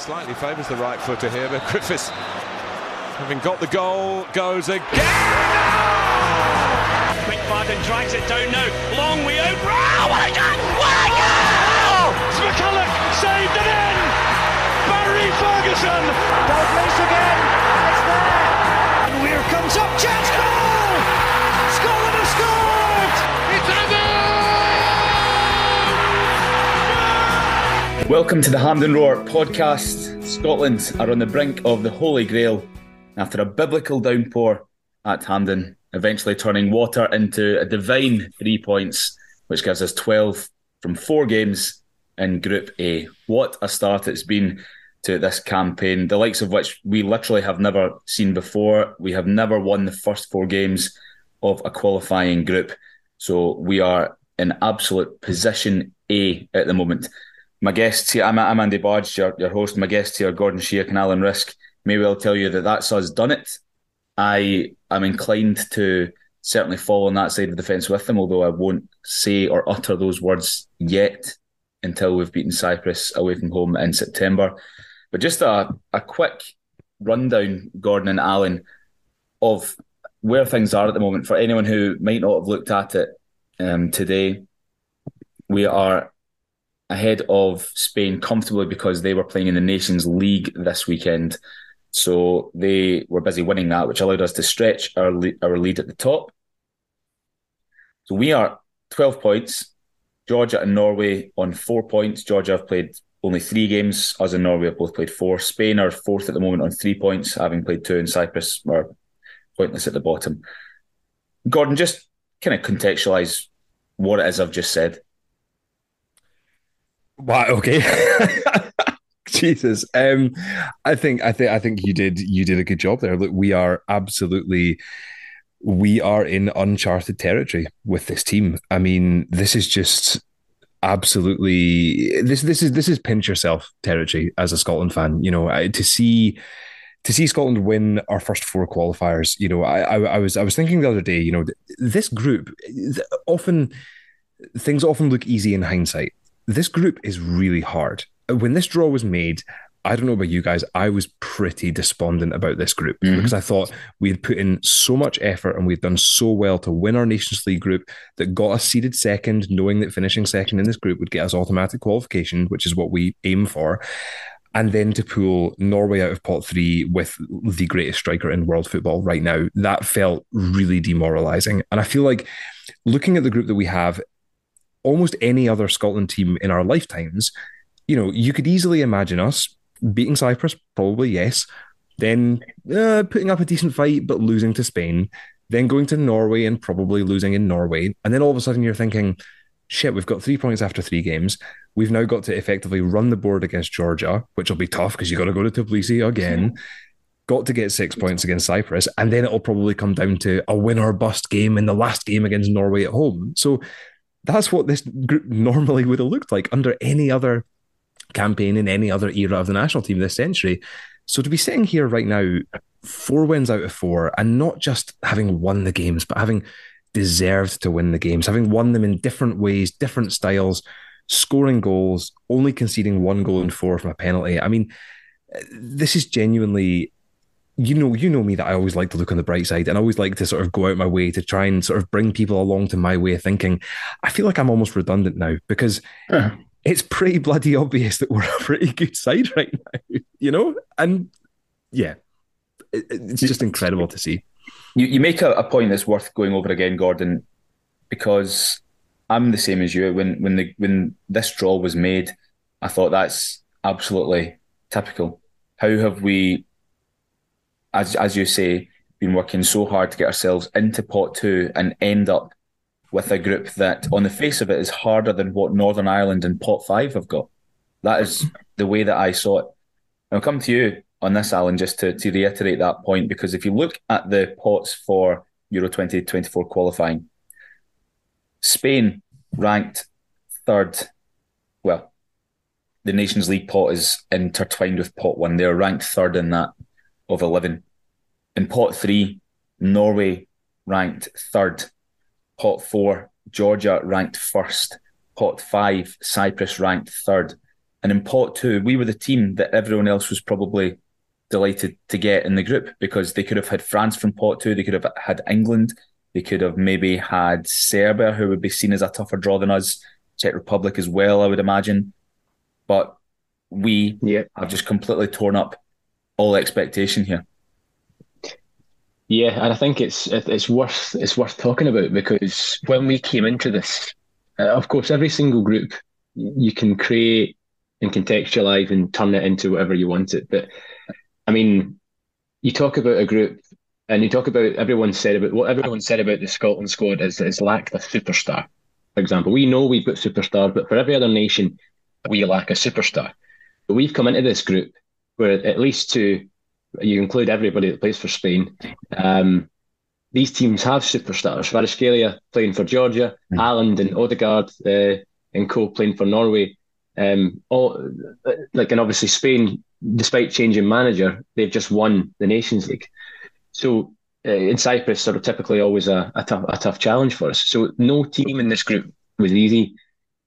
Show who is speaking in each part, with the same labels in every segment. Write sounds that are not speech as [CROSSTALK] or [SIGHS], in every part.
Speaker 1: Slightly favours the right footer here, but [LAUGHS] Griffiths, having got the goal, goes again. Oh!
Speaker 2: Quick Barton drags it down now. Long way out. Oh, what a goal! What a goal! Oh! It's McCulloch saved it in. Barry Ferguson.
Speaker 3: Dalglish again. It's there.
Speaker 2: And Weir comes up. Chance goal! Scotland have scored!
Speaker 4: Welcome to the Hampden Roar podcast. Scotland are on the brink of the Holy Grail after a biblical downpour at Hampden, eventually turning water into a divine three points, which gives us 12 from four games in Group A. What a start it's been to this campaign, the likes of which we literally have never seen before. We have never won the first four games of a qualifying group. So we are in absolute position A at the moment. My guests here, I'm, I'm Andy Bargh, your, your host. My guests here, Gordon Sheach and Alan Risk, may well tell you that that's us done it. I am inclined to certainly fall on that side of the fence with them, although I won't say or utter those words yet until we've beaten Cyprus away from home in September. But just a, a quick rundown, Gordon and Alan, of where things are at the moment for anyone who might not have looked at it um, today. We are ahead of Spain comfortably because they were playing in the Nations League this weekend. So they were busy winning that, which allowed us to stretch our le- our lead at the top. So we are 12 points. Georgia and Norway on four points. Georgia have played only three games. Us and Norway have both played four. Spain are fourth at the moment on three points, having played two, and Cyprus are pointless at the bottom. Gordon, just kind of contextualise what it is I've just said.
Speaker 5: Wow. Okay. [LAUGHS] Jesus. Um, I think I think I think you did you did a good job there. Look, we are absolutely we are in uncharted territory with this team. I mean, this is just absolutely this this is this is pinch yourself territory as a Scotland fan. You know, to see to see Scotland win our first four qualifiers. You know, I, I, I was I was thinking the other day. You know, this group often things often look easy in hindsight. This group is really hard. When this draw was made, I don't know about you guys. I was pretty despondent about this group mm-hmm. because I thought we had put in so much effort and we'd done so well to win our Nations League group that got us seeded second, knowing that finishing second in this group would get us automatic qualification, which is what we aim for. And then to pull Norway out of pot three with the greatest striker in world football right now, that felt really demoralizing. And I feel like looking at the group that we have, almost any other Scotland team in our lifetimes, you know, you could easily imagine us beating Cyprus, probably yes, then uh, putting up a decent fight but losing to Spain, then going to Norway and probably losing in Norway, and then all of a sudden you're thinking, shit, we've got three points after three games. We've now got to effectively run the board against Georgia, which will be tough because you've got to go to Tbilisi again. Got to get six points against Cyprus, and then it'll probably come down to a win or bust game in the last game against Norway at home. So that's what this group normally would have looked like under any other campaign in any other era of the national team this century. So to be sitting here right now, four wins out of four, and not just having won the games, but having deserved to win the games, having won them in different ways, different styles, scoring goals, only conceding one goal in four from a penalty. I mean, this is genuinely you know, you know me that I always like to look on the bright side and I always like to sort of go out my way to try and sort of bring people along to my way of thinking. I feel like I'm almost redundant now because uh-huh. it's pretty bloody obvious that we're a pretty good side right now, you know? And yeah, it, it's just incredible to see.
Speaker 4: You, you make a, a point that's worth going over again, Gordon, because I'm the same as you. When when the when this draw was made, I thought that's absolutely typical. How have we as as you say, been working so hard to get ourselves into pot two and end up with a group that, on the face of it, is harder than what Northern Ireland and Pot 5 have got. That is the way that I saw it. I'll come to you on this, Alan, just to, to reiterate that point, because if you look at the pots for Euro 2024 qualifying, Spain ranked third. Well, the Nations League pot is intertwined with pot one. They're ranked third in that of 11. In pot three, Norway ranked third. Pot four, Georgia ranked first. Pot five, Cyprus ranked third. And in pot two, we were the team that everyone else was probably delighted to get in the group because they could have had France from pot two, they could have had England, they could have maybe had Serbia, who would be seen as a tougher draw than us, Czech Republic as well, I would imagine. But we yeah. have just completely torn up all expectation here.
Speaker 6: Yeah, and I think it's it's worth it's worth talking about because when we came into this, uh, of course, every single group you can create and contextualize and turn it into whatever you want it. But I mean, you talk about a group and you talk about everyone said about what everyone said about the Scotland squad is is lacked a superstar. For example, we know we've got superstars, but for every other nation, we lack a superstar. But we've come into this group where at least two, you include everybody that plays for Spain. Um, these teams have superstars. Kvaratskhelia playing for Georgia, mm. Haaland and Odegaard uh, and co playing for Norway. Um, all like and obviously Spain, despite changing manager, they've just won the Nations League. So uh, in Cyprus, sort of typically always a, a, tough, a tough challenge for us. So no team in this group was easy.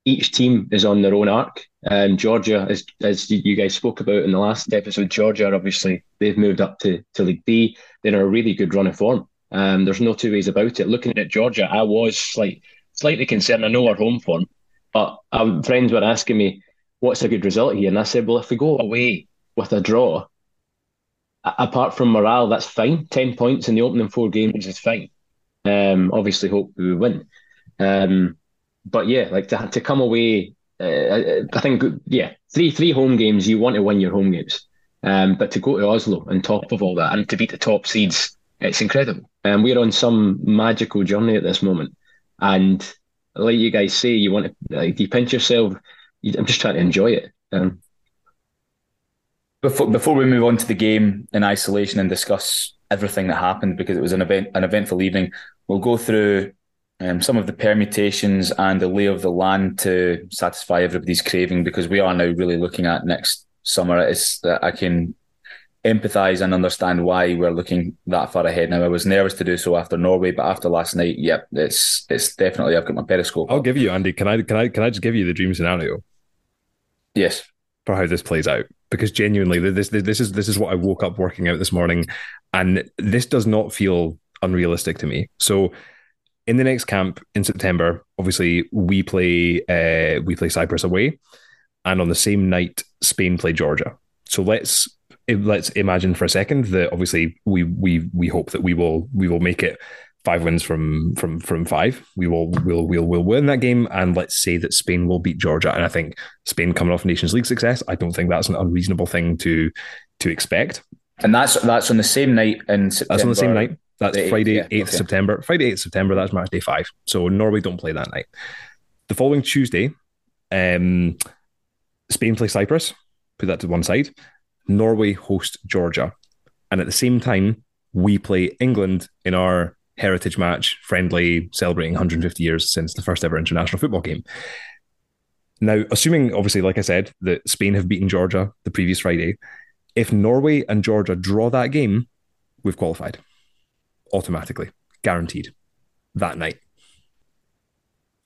Speaker 6: Each team is on their own arc. Um, Georgia, as as you guys spoke about in the last episode, Georgia obviously they've moved up to, to League B. They're in a really good run of form. Um, there's no two ways about it. Looking at Georgia, I was slight, slightly concerned. I know our home form, but um, friends were asking me, "What's a good result here?" And I said, "Well, if we go away with a draw, apart from morale, that's fine. Ten points in the opening four games is fine. Um, obviously, hope we win. Um, but yeah, like to to come away, uh, I think yeah, three three home games. You want to win your home games, um, but to go to Oslo on top of all that and to beat the top seeds, it's incredible. And um, we're on some magical journey at this moment. And like you guys say, you want to like, you pinch yourself. You, I'm just trying to enjoy it. Um,
Speaker 4: before before we move on to the game in isolation and discuss everything that happened because it was an event an eventful evening, we'll go through um, some of the permutations and the lay of the land to satisfy everybody's craving because we are now really looking at next summer. It's that I can empathise and understand why we're looking that far ahead now. I was nervous to do so after Norway, but after last night, yep, it's it's definitely I've got my periscope.
Speaker 5: I'll give you Andy. Can I can I can I just give you the dream scenario?
Speaker 4: Yes.
Speaker 5: For how this plays out because genuinely this this is this is what I woke up working out this morning, and this does not feel unrealistic to me. So in the next camp in September, obviously we play uh, we play Cyprus away, and on the same night Spain play Georgia. So let's let's imagine for a second that obviously we we we hope that we will we will make it five wins from from from five. We will will will will win that game, and let's say that Spain will beat Georgia. And I think Spain coming off Nations League success, I don't think that's an unreasonable thing to to expect.
Speaker 4: And that's that's on the same night in September.
Speaker 5: That's on the same night. That's Friday, eighth yeah, okay. September. Friday, eighth September. That's match day five. So Norway don't play that night. The following Tuesday, um, Spain play Cyprus. Put that to one side. Norway host Georgia, and at the same time, we play England in our heritage match, friendly, celebrating 150 years since the first ever international football game. Now, assuming, obviously, like I said, that Spain have beaten Georgia the previous Friday, if Norway and Georgia draw that game, we've qualified automatically, guaranteed that night.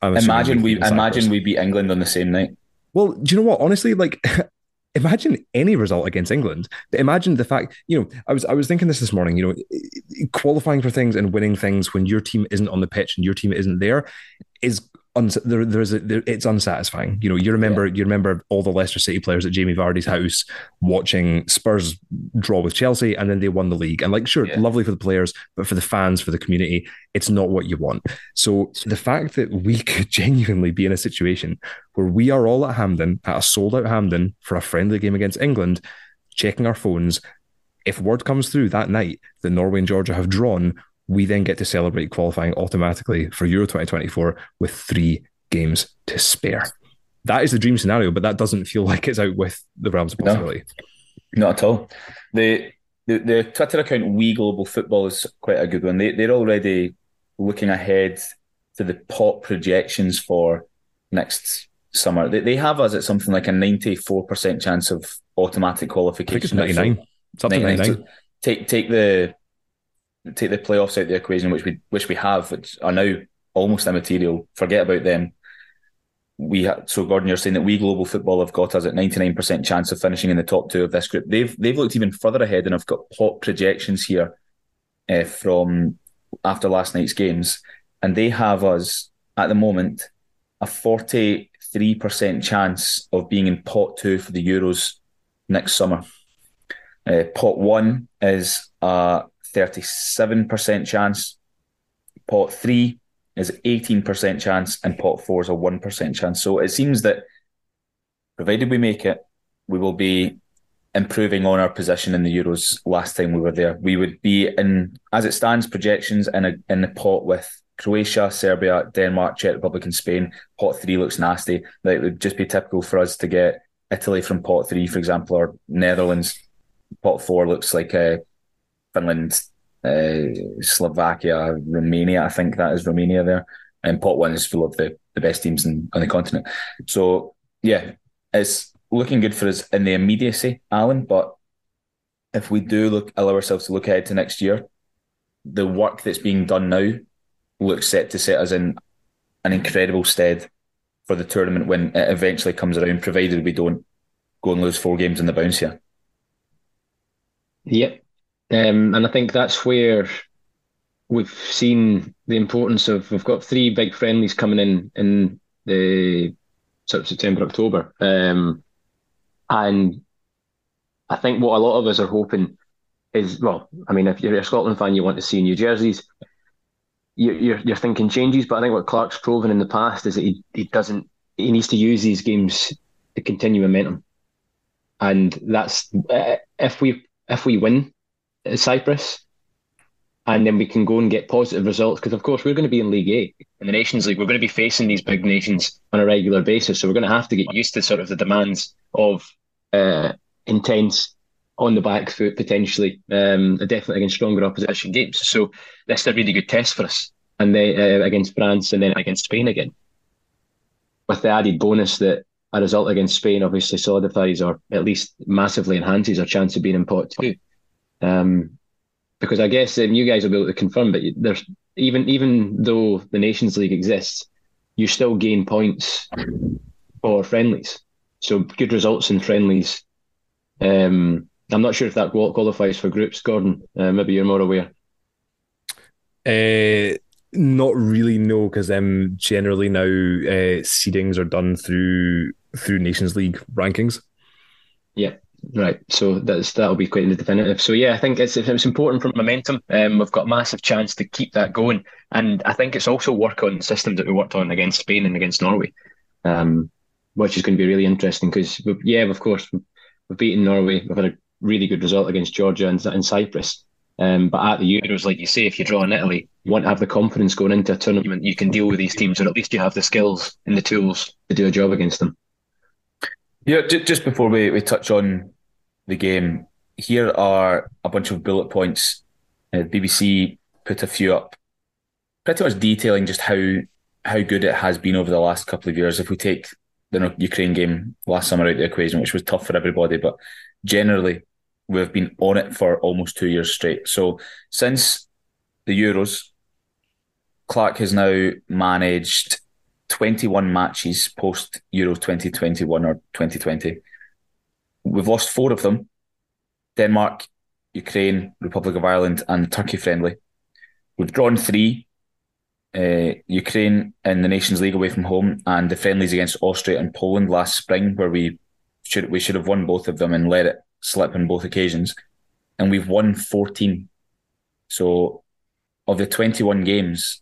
Speaker 4: Imagine we imagine we beat England on the same night.
Speaker 5: Well, do you know what? Honestly, like [LAUGHS] imagine any result against England. Imagine the fact, you know, I was I was thinking this this morning. You know, qualifying for things and winning things when your team isn't on the pitch and your team isn't there is uns- there, there's a, there, it's unsatisfying. You know, you remember yeah. you remember all the Leicester City players at Jamie Vardy's house watching Spurs draw with Chelsea, and then they won the league. And like, sure, yeah. lovely for the players, but for the fans, for the community, it's not what you want. So the fact that we [LAUGHS] could genuinely be in a situation where we are all at Hampden at a sold out Hampden for a friendly game against England, checking our phones. If word comes through that night that Norway and Georgia have drawn, we then get to celebrate qualifying automatically for Euro 2024 with three games to spare. That is the dream scenario, but that doesn't feel like it's out with the realms of possibility.
Speaker 4: No, not at all. The, the the Twitter account We Global Football is quite a good one. They they're already looking ahead to the pot projections for next summer. They, they have us at something like a ninety four percent chance of automatic qualification.
Speaker 5: ninety nine. Something 99. 99.
Speaker 4: take take the take the playoffs out of the equation, which we which we have, which are now almost immaterial. Forget about them. We ha- so Gordon, you're saying that we global football have got us at 99% chance of finishing in the top two of this group. They've they've looked even further ahead and I've got pot projections here uh, from after last night's games, and they have us at the moment a 43% chance of being in pot two for the Euros next summer. Uh, pot one is a 37% chance. Pot three is 18% chance, and pot four is a 1% chance. So it seems that provided we make it, we will be improving on our position in the Euros last time we were there. We would be in, as it stands, projections in, a, in the pot with Croatia, Serbia, Denmark, Czech Republic, and Spain. Pot three looks nasty. Like, it would just be typical for us to get Italy from pot three, for example, or Netherlands. Pot four looks like uh, Finland, uh, Slovakia, Romania. I think that is Romania there. And pot one is full of the, the best teams in, on the continent. So, yeah, it's looking good for us in the immediacy, Alan. But if we do look allow ourselves to look ahead to next year, the work that's being done now looks set to set us in an incredible stead for the tournament when it eventually comes around, provided we don't go and lose four games in the bounce here.
Speaker 6: Yep. Um, and I think that's where we've seen the importance of we've got three big friendlies coming in in the sort of September, October. Um, and I think what a lot of us are hoping is well, I mean, if you're a Scotland fan, you want to see new jerseys. You're, you're thinking changes, but I think what Clarke's proven in the past is that he, he doesn't he needs to use these games to continue momentum, and that's uh, if we if we win Cyprus, and then we can go and get positive results because of course we're going to be in League A in the Nations League. We're going to be facing these big nations on a regular basis, so we're going to have to get used to sort of the demands of uh, intense on the back foot potentially, um, definitely against stronger opposition games. So this is a really good test for us, and then uh, against France and then against Spain again, with the added bonus that a result against Spain obviously solidifies or at least massively enhances our chance of being in pot two. Um, because I guess um, you guys will be able to confirm, but there's even even though the Nations League exists, you still gain points for friendlies. So good results in friendlies. Um, I'm not sure if that qualifies for groups, Gordon. Uh, maybe you're more aware.
Speaker 5: Uh, not really, no, because um, generally now uh, seedings are done through through Nations League rankings.
Speaker 6: Yeah, right. So that's that'll be quite definitive. So yeah, I think it's it's important for momentum. Um, we've got a massive chance to keep that going, and I think it's also work on systems that we worked on against Spain and against Norway. Um, which is going to be really interesting because, yeah, of course, we've beaten Norway. We've had a really good result against Georgia and, and Cyprus. Um, but at the Euros, like you say, if you draw in Italy, you want to have the confidence going into a tournament you can deal with these teams, or at least you have the skills and the tools to do a job against them.
Speaker 4: Yeah, just before we, we touch on the game, here are a bunch of bullet points. Uh, BBC put a few up, pretty much detailing just how how good it has been over the last couple of years. If we take the Ukraine game last summer out of the equation, which was tough for everybody. But generally, we've been on it for almost two years straight. So since the Euros, Clarke has now managed 21 matches post Euro 2021 or 2020. We've lost four of them Denmark, Ukraine, Republic of Ireland, and Turkey friendly. We've drawn three uh, Ukraine in the Nations League away from home, and the friendlies against Austria and Poland last spring, where we should we should have won both of them and let it slip on both occasions, and we've won fourteen. So, of the twenty-one games,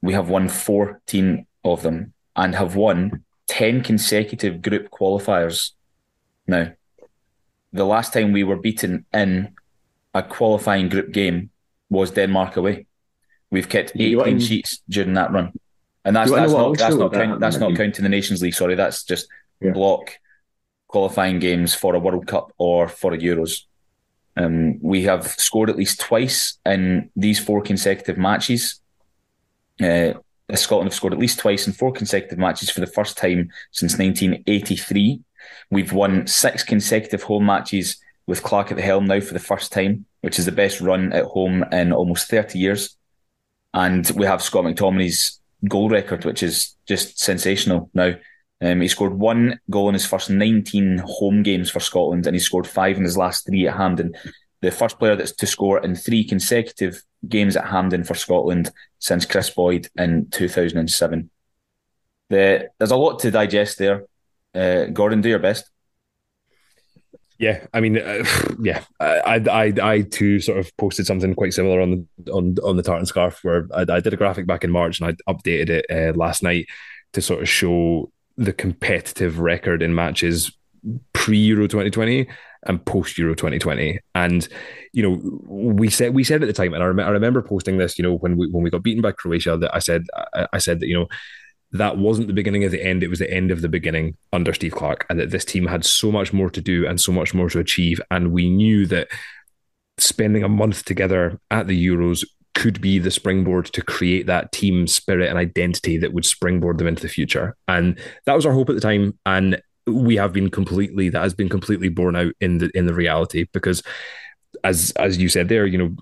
Speaker 4: we have won fourteen of them and have won ten consecutive group qualifiers. Now, the last time we were beaten in a qualifying group game was Denmark away. We've kept eight clean sheets during that run, and that's that's not that's not count, that's not counting the Nations League. Sorry, that's just yeah. block qualifying games for a World Cup or for a Euros. Um, we have scored at least twice in these four consecutive matches. Uh, Scotland have scored at least twice in four consecutive matches for the first time since 1983. We've won six consecutive home matches with Clarke at the helm now for the first time, which is the best run at home in almost 30 years. And we have Scott McTominay's goal record, which is just sensational now. Um, he scored one goal in his first 19 home games for Scotland, and he scored five in his last three at Hampden. The first player that's to score in three consecutive games at Hampden for Scotland since Kris Boyd in 2007. The, there's a lot to digest there. Uh, Gordon, do your best.
Speaker 5: Yeah, I mean, uh, [SIGHS] yeah, I, I, I too sort of posted something quite similar on the on on the tartan scarf where I, I did a graphic back in March and I updated it uh, last night to sort of show the competitive record in matches pre Euro 2020 and post Euro 2020. And you know, we said we said at the time, and I, rem- I remember posting this. You know, when we when we got beaten by Croatia, that I said I, I said that you know that wasn't the beginning of the end. It was the end of the beginning under Steve Clarke, and that this team had so much more to do and so much more to achieve. And we knew that spending a month together at the Euros could be the springboard to create that team spirit and identity that would springboard them into the future. And that was our hope at the time. And we have been completely that has been completely borne out in the in the reality because as as you said there, you know,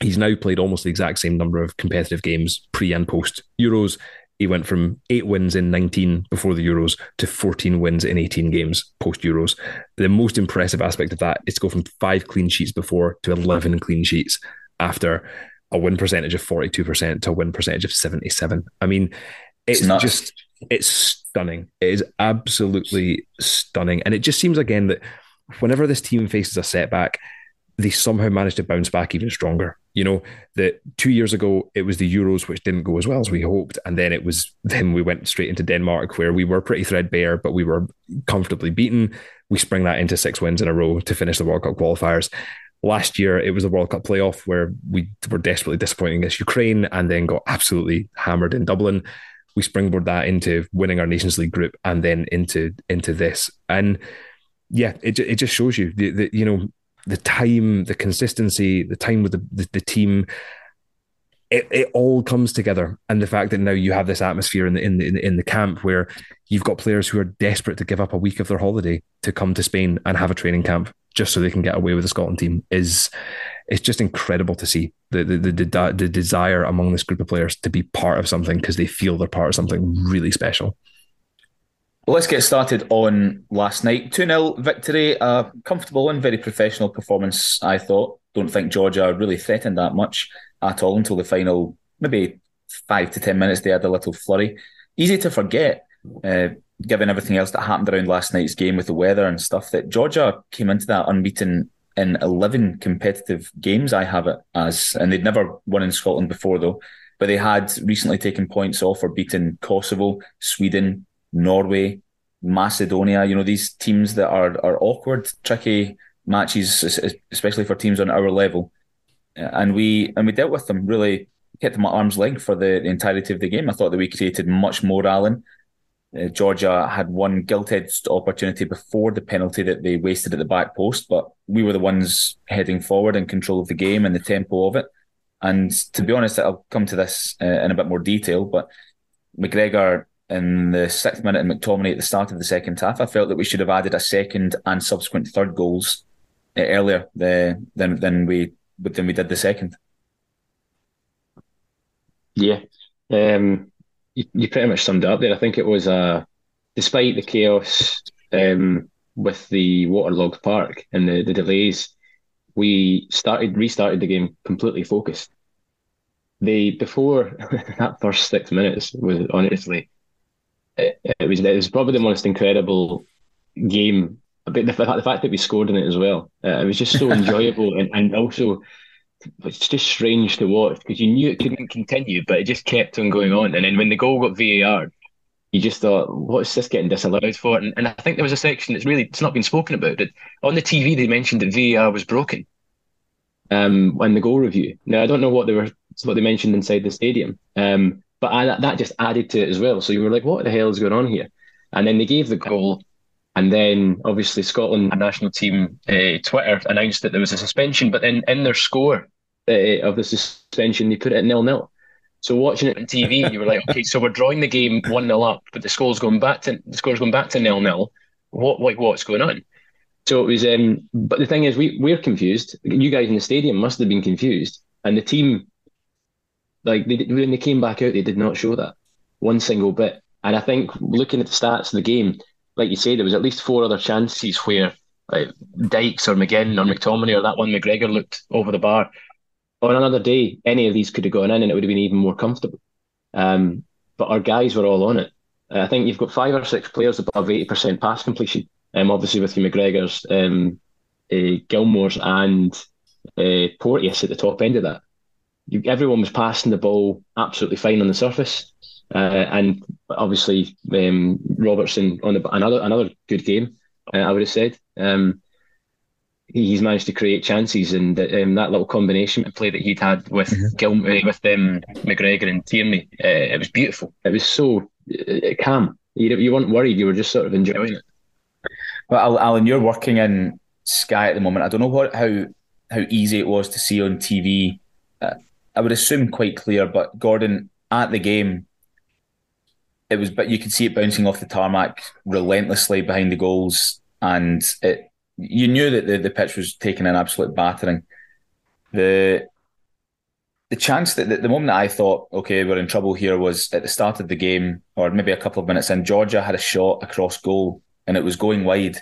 Speaker 5: he's now played almost the exact same number of competitive games pre and post Euros. He went from eight wins in 19 before the Euros to 14 wins in 18 games post Euros. The most impressive aspect of that is to go from five clean sheets before to 11 clean sheets after a win percentage of 42% to a win percentage of 77. I mean, it's, it's just, it's stunning. It is absolutely stunning. And it just seems again that whenever this team faces a setback, they somehow managed to bounce back even stronger. You know, that two years ago it was the Euros which didn't go as well as we hoped, and then it was [LAUGHS] then we went straight into Denmark where we were pretty threadbare, but we were comfortably beaten. We spring that into six wins in a row to finish the World Cup qualifiers. Last year it was the World Cup playoff where we were desperately disappointing against Ukraine and then got absolutely hammered in Dublin. We springboard that into winning our Nations League group and then into into this. And yeah, it it just shows you the you know the time, the consistency, the time with the, the, the team, it, it all comes together. And the fact that now you have this atmosphere in the, in the in the camp where you've got players who are desperate to give up a week of their holiday to come to Spain and have a training camp just so they can get away with the Scotland team is it's just incredible to see the the the, the, the desire among this group of players to be part of something because they feel they're part of something really special.
Speaker 4: Let's get started on last night. 2 0 victory, a comfortable and very professional performance, I thought. Don't think Georgia really threatened that much at all until the final, maybe five to 10 minutes. They had a little flurry. Easy to forget, uh, given everything else that happened around last night's game with the weather and stuff, that Georgia came into that unbeaten in 11 competitive games, I have it as, and they'd never won in Scotland before, though. But they had recently taken points off or beaten Kosovo, Sweden, Norway, Macedonia. You know these teams that are are awkward, tricky matches, especially for teams on our level. And we and we dealt with them really, kept them at arm's length for the, the entirety of the game. I thought that we created much more Alan. Uh, Georgia had one gilt-edged opportunity before the penalty that they wasted at the back post, but we were the ones heading forward in control of the game and the tempo of it. And to be honest, I'll come to this uh, in a bit more detail, but McGregor in the sixth minute and McTominay at the start of the second half. I felt that we should have added a second and subsequent third goals uh, earlier the, than than we than we did the second.
Speaker 6: Yeah, um, you, you pretty much summed up there. I think it was uh, despite the chaos um, with the waterlogged park and the, the delays, we started restarted the game completely focused. They before [LAUGHS] that first six minutes was honestly it, it, was it was probably the most incredible game. But the, the fact that we scored in it as well, uh, it was just so [LAUGHS] enjoyable and, and also it's just strange to watch because you knew it couldn't continue, but it just kept on going on. And then when the goal got VAR, you just thought, what's this getting disallowed for? And, and I think there was a section that's really it's not been spoken about. That on the TV they mentioned that VAR was broken. um, in the goal review. Now I don't know what they were what they mentioned inside the stadium, um, but I, that just added to it as well. So you were like, what the hell is going on here? And then they gave the goal, and then obviously Scotland national team uh, Twitter announced that there was a suspension, but then in their score uh, of the suspension they put it nil nil. So watching it on TV, you were like, okay, so we're drawing the game one 0 up, but the score's going back to the score's going back to nil nil. What like what's going on? So it was. Um, but the thing is, we we're confused. You guys in the stadium must have been confused, and the team, like they, when they came back out, they did not show that one single bit. And I think looking at the stats of the game, like you say, there was at least four other chances where like Dykes or McGinn or McTominay or that one McGregor looked over the bar on another day, any of these could have gone in and it would have been even more comfortable. Um, but our guys were all on it. Uh, I think you've got five or six players above 80% pass completion. Um, obviously, with your McGregor's, um, uh, Gilmour's, and uh, Porteous at the top end of that. You, everyone was passing the ball absolutely fine on the surface. Uh, and obviously, um, Robertson on the, another another good game, uh, I would have said. Um, he's managed to create chances, and um, that little combination play that he'd had with mm-hmm. Gil- uh, with um, McGregor and Tierney, uh, it was beautiful. It was so uh, calm. You, you weren't worried. You were just sort of enjoying it.
Speaker 4: Well, Alan, you're working in Sky at the moment. I don't know what how how easy it was to see on TV. I would assume quite clear, but Gordon at the game, it was, but you could see it bouncing off the tarmac relentlessly behind the goals, and it you knew that the, the pitch was taking an absolute battering. The the chance that the, the moment that I thought, okay, we're in trouble here was at the start of the game, or maybe a couple of minutes in, Georgia had a shot across goal and it was going wide,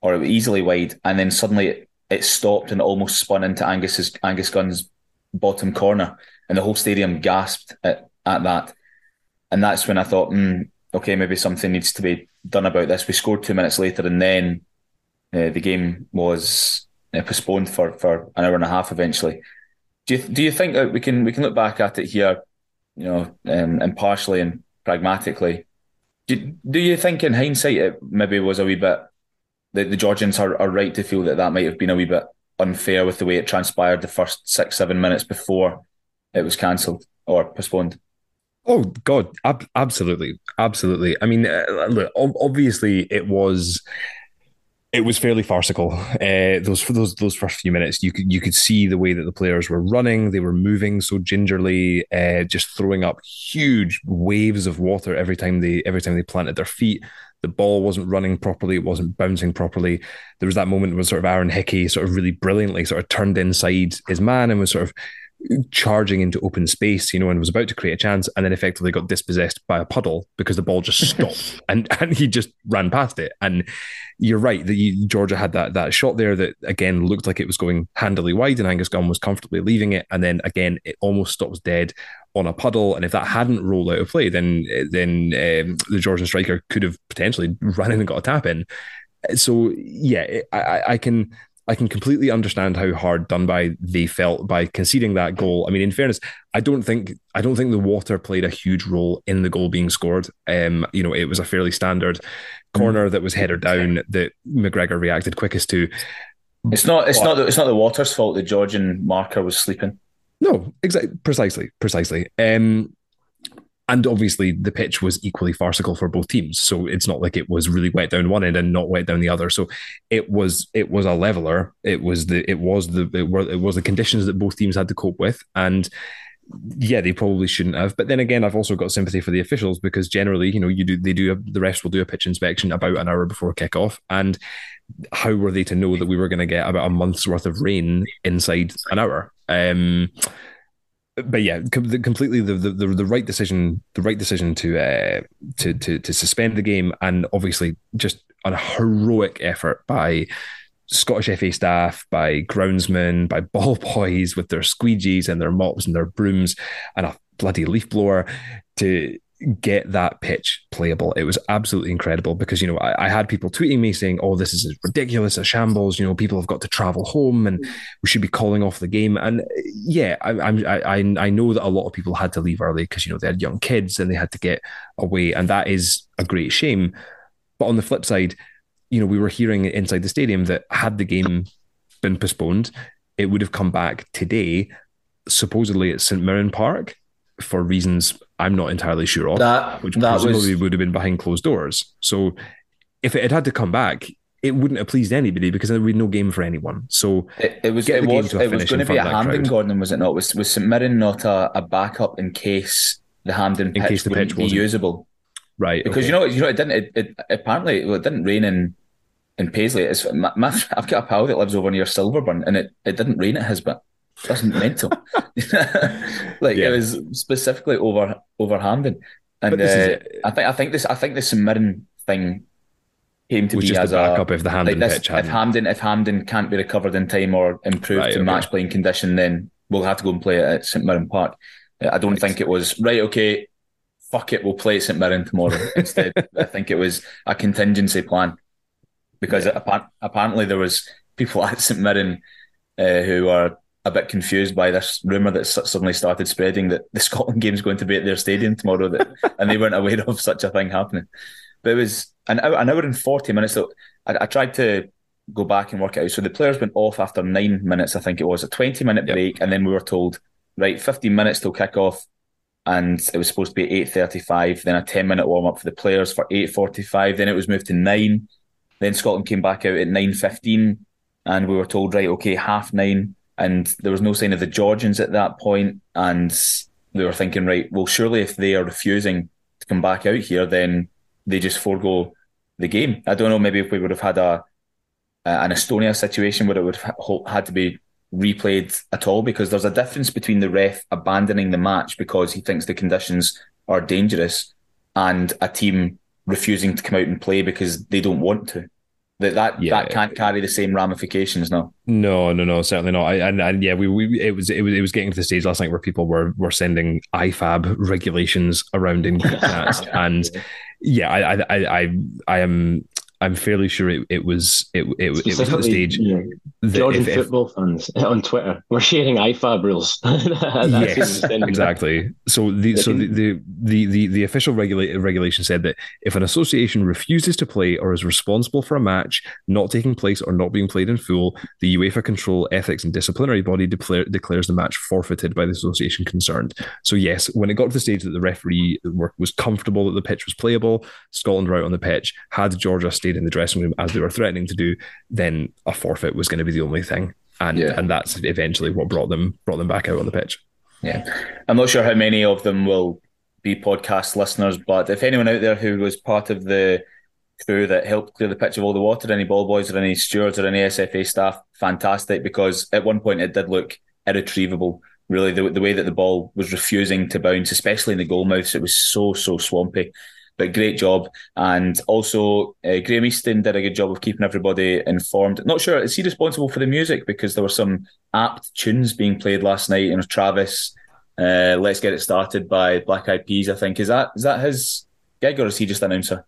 Speaker 4: or it was easily wide, and then suddenly it, it stopped and almost spun into Angus's Angus Gunn's bottom corner, and the whole stadium gasped at, at that. And that's when I thought, mm, okay, maybe something needs to be done about this. We scored two minutes later, and then uh, the game was uh, postponed for, for an hour and a half eventually. Do you, do you think that we can we can look back at it here, you know, um, impartially and pragmatically? Do, do you think in hindsight it maybe was a wee bit that the Georgians are, are right to feel that that might have been a wee bit unfair with the way it transpired the first six seven minutes before it was cancelled or postponed?
Speaker 5: Oh God, ab- absolutely, absolutely. I mean, uh, look, obviously it was it was fairly farcical. Uh, those those those first few minutes, you could you could see the way that the players were running. They were moving so gingerly, uh, just throwing up huge waves of water every time they every time they planted their feet. The ball wasn't running properly. It wasn't bouncing properly. There was that moment when sort of Aaron Hickey sort of really brilliantly sort of turned inside his man and was sort of charging into open space, you know, and was about to create a chance, and then effectively got dispossessed by a puddle because the ball just [LAUGHS] stopped and and he just ran past it. And you're right that you, Georgia had that that shot there that again looked like it was going handily wide, and Angus Gunn was comfortably leaving it, and then again it almost stops dead on a puddle. And if that hadn't rolled out of play, then then um, the Georgian striker could have potentially [LAUGHS] run in and got a tap in. So yeah, I, I can I can completely understand how hard done by they felt by conceding that goal. I mean, in fairness, I don't think I don't think the water played a huge role in the goal being scored. Um, you know, it was a fairly standard corner that was header down that McGregor reacted quickest to.
Speaker 4: It's not. It's but, not. The, it's not the water's fault. The Georgian marker was sleeping.
Speaker 5: No, exactly, precisely, precisely. Um, and obviously the pitch was equally farcical for both teams. So it's not like it was really wet down one end and not wet down the other. So it was it was a leveler. It was the it was the it, were, it was the conditions that both teams had to cope with. And yeah they probably shouldn't have. But then again i've also got sympathy for the officials because generally you know you do they do the refs will do a pitch inspection about an hour before kickoff. And how were they to know that we were going to get about a month's worth of rain inside an hour? Um but yeah, completely the, the the right decision, the right decision to uh, to to to suspend the game, and obviously just a heroic effort by Scottish FA staff, by groundsmen, by [LAUGHS] ball boys with their squeegees and their mops and their brooms, and a bloody leaf blower to get that pitch playable. It was absolutely incredible because, you know, I, I, had people tweeting me saying, oh, this is ridiculous, a shambles. You know, people have got to travel home and hmm. we should be calling off the game. And yeah, I, I, I know that a lot of people had to leave early because, you know, they had young kids and they had to get away. And that is a great shame. But on the flip side, you know, we were hearing inside the stadium that had the game been postponed, it would have come back today, supposedly at St Mirren Park, for reasons I'm not entirely sure of,
Speaker 4: That-
Speaker 5: which
Speaker 4: that
Speaker 5: presumably
Speaker 4: was-
Speaker 5: would have been behind closed doors. So if it had had to come back, it wouldn't have pleased anybody because there would be no game for anyone. So
Speaker 4: It, it was it was it was going to be
Speaker 5: a
Speaker 4: at
Speaker 5: of that
Speaker 4: Hampden,
Speaker 5: crowd.
Speaker 4: Gordon, was it not? Was was St Mirren not a, a backup in case the Hampden
Speaker 5: In
Speaker 4: pitch
Speaker 5: case the
Speaker 4: wouldn't
Speaker 5: pitch
Speaker 4: be
Speaker 5: wasn't-
Speaker 4: usable?
Speaker 5: right,
Speaker 4: Because
Speaker 5: okay.
Speaker 4: you know you know it didn't it, it apparently well, it didn't rain in in Paisley. It's my, my, [LAUGHS] I've got a pal that lives over near Silverburn, and it, it didn't rain at his bit. That's mental. [LAUGHS] like
Speaker 5: Yeah.
Speaker 4: it was specifically over over Hampden, and
Speaker 5: But this is
Speaker 4: uh. I think I think this I think the St Mirren thing came to be
Speaker 5: just
Speaker 4: as
Speaker 5: the backup
Speaker 4: a
Speaker 5: if the Hampden
Speaker 4: like this,
Speaker 5: pitch
Speaker 4: if
Speaker 5: hadn't.
Speaker 4: Hampden if Hampden can't be recovered in time or improved
Speaker 5: Right,
Speaker 4: to
Speaker 5: okay.
Speaker 4: match playing condition, then we'll have to go and play it at St Mirren Park. Uh, I don't think it was right. Okay, fuck it, we'll play at St Mirren tomorrow [LAUGHS] instead. I think it was a contingency plan because appa- apparently there was people [LAUGHS] at St Mirren uh, who are a bit confused by this rumor that suddenly started spreading that the [LAUGHS] Scotland game is going to be at their stadium tomorrow, that, [LAUGHS] and they weren't aware of such a thing happening. But it was an hour, an hour and forty minutes. So I, I tried to go back and work it out. So the players went off after nine minutes, I think it was, a twenty minute
Speaker 5: Yep.
Speaker 4: break, and then we were told, right, fifteen minutes till kick off, and it was supposed to be eight thirty five. Then a ten minute warm up for the players for eight forty five. Then it was moved to nine. Then Scotland came back out at nine fifteen, and we were told, right, okay, half nine, and there was no sign of the Georgians at that point, and they were thinking, right, well, surely if they are refusing to come back out here, then they just forego the game. I don't know, maybe if we would have had a an Estonia situation where it would have had to be replayed at all, because there's a difference between the ref abandoning the match because he thinks the conditions are dangerous, and a team refusing to come out and play because they don't want to. That that
Speaker 5: Yeah.
Speaker 4: that can't carry the same ramifications now.
Speaker 5: No, no, no, certainly not. I, and, and yeah, we, we it was it was it was getting to the stage last night where people were were sending IFAB regulations around in [LAUGHS] chats, and yeah, I I I, I am I'm fairly sure it, it was it it, it was at the stage
Speaker 6: yeah, Georgian
Speaker 5: if- if-
Speaker 6: football fans [LAUGHS] on Twitter were sharing IFAB rules. [LAUGHS]
Speaker 5: Yes, exactly. So the so the, the the the the official regula- regulation said that if an association refuses to play or is responsible for a match not taking place or not being played in full, the UEFA control ethics and disciplinary body declare, declares the match forfeited by the association concerned. So yes, when it got to the stage that the referee were, was comfortable that the pitch was playable, Scotland were out on the pitch. Had Georgia stayed in the dressing room as they were threatening to do, then a forfeit was going to be the only thing. And
Speaker 4: Yeah.
Speaker 5: and that's eventually what brought them brought them back out on the pitch.
Speaker 4: Yeah. I'm not sure how many of them will be podcast listeners, but if anyone out there who was part of the crew that helped clear the pitch of all the water, any ball boys or any stewards or any SFA staff, fantastic, because at one point it did look irretrievable. Really, the, the way that the ball was refusing to bounce, especially in the goal mouths, it was so, so swampy. But great job. And also, uh, Graham Easton did a good job of keeping everybody informed. Not sure, is he responsible for the music? Because there were some apt tunes being played last night. You know, Travis, uh, Let's Get It Started by Black Eyed Peas, I think. Is that is that his gig or is he just an announcer?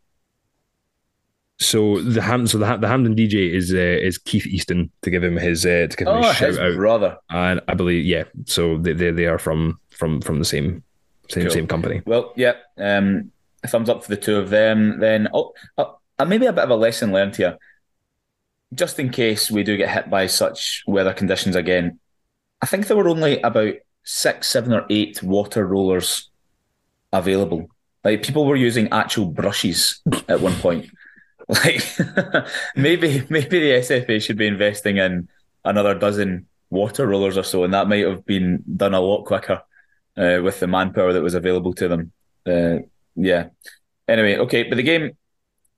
Speaker 5: So the Ham, so the, the Hampden DJ is uh, is Keith Easton to give him his uh, to give him
Speaker 4: Oh,
Speaker 5: his shout
Speaker 4: his
Speaker 5: out,
Speaker 4: brother.
Speaker 5: and I believe yeah. So they, they they are from from from the same same
Speaker 4: Cool.
Speaker 5: same company.
Speaker 4: Well, yeah. Um, a thumbs up for the two of them. Then, oh, uh, maybe a bit of a lesson learned here. Just in case we do get hit by such weather conditions again, I think there were only about six, seven, or eight water rollers available. Like people were using actual brushes [LAUGHS] at one point. Like [LAUGHS] maybe maybe the SFA should be investing in another dozen water rollers or so, and that might have been done a lot quicker uh, with the manpower that was available to them. Uh, yeah. Anyway, okay, but the game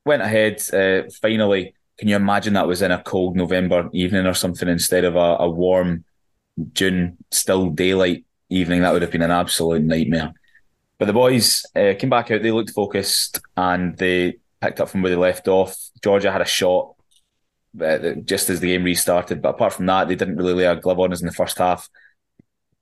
Speaker 4: went ahead. Uh, finally, can you imagine that was in a cold November evening or something instead of a, a warm June, still daylight evening? That would have been an absolute nightmare. But the boys uh, came back out. They looked focused and they picked up from where they left off. Georgia had a shot uh, just as the game restarted, but apart from that, they didn't really lay a glove on us in the first half.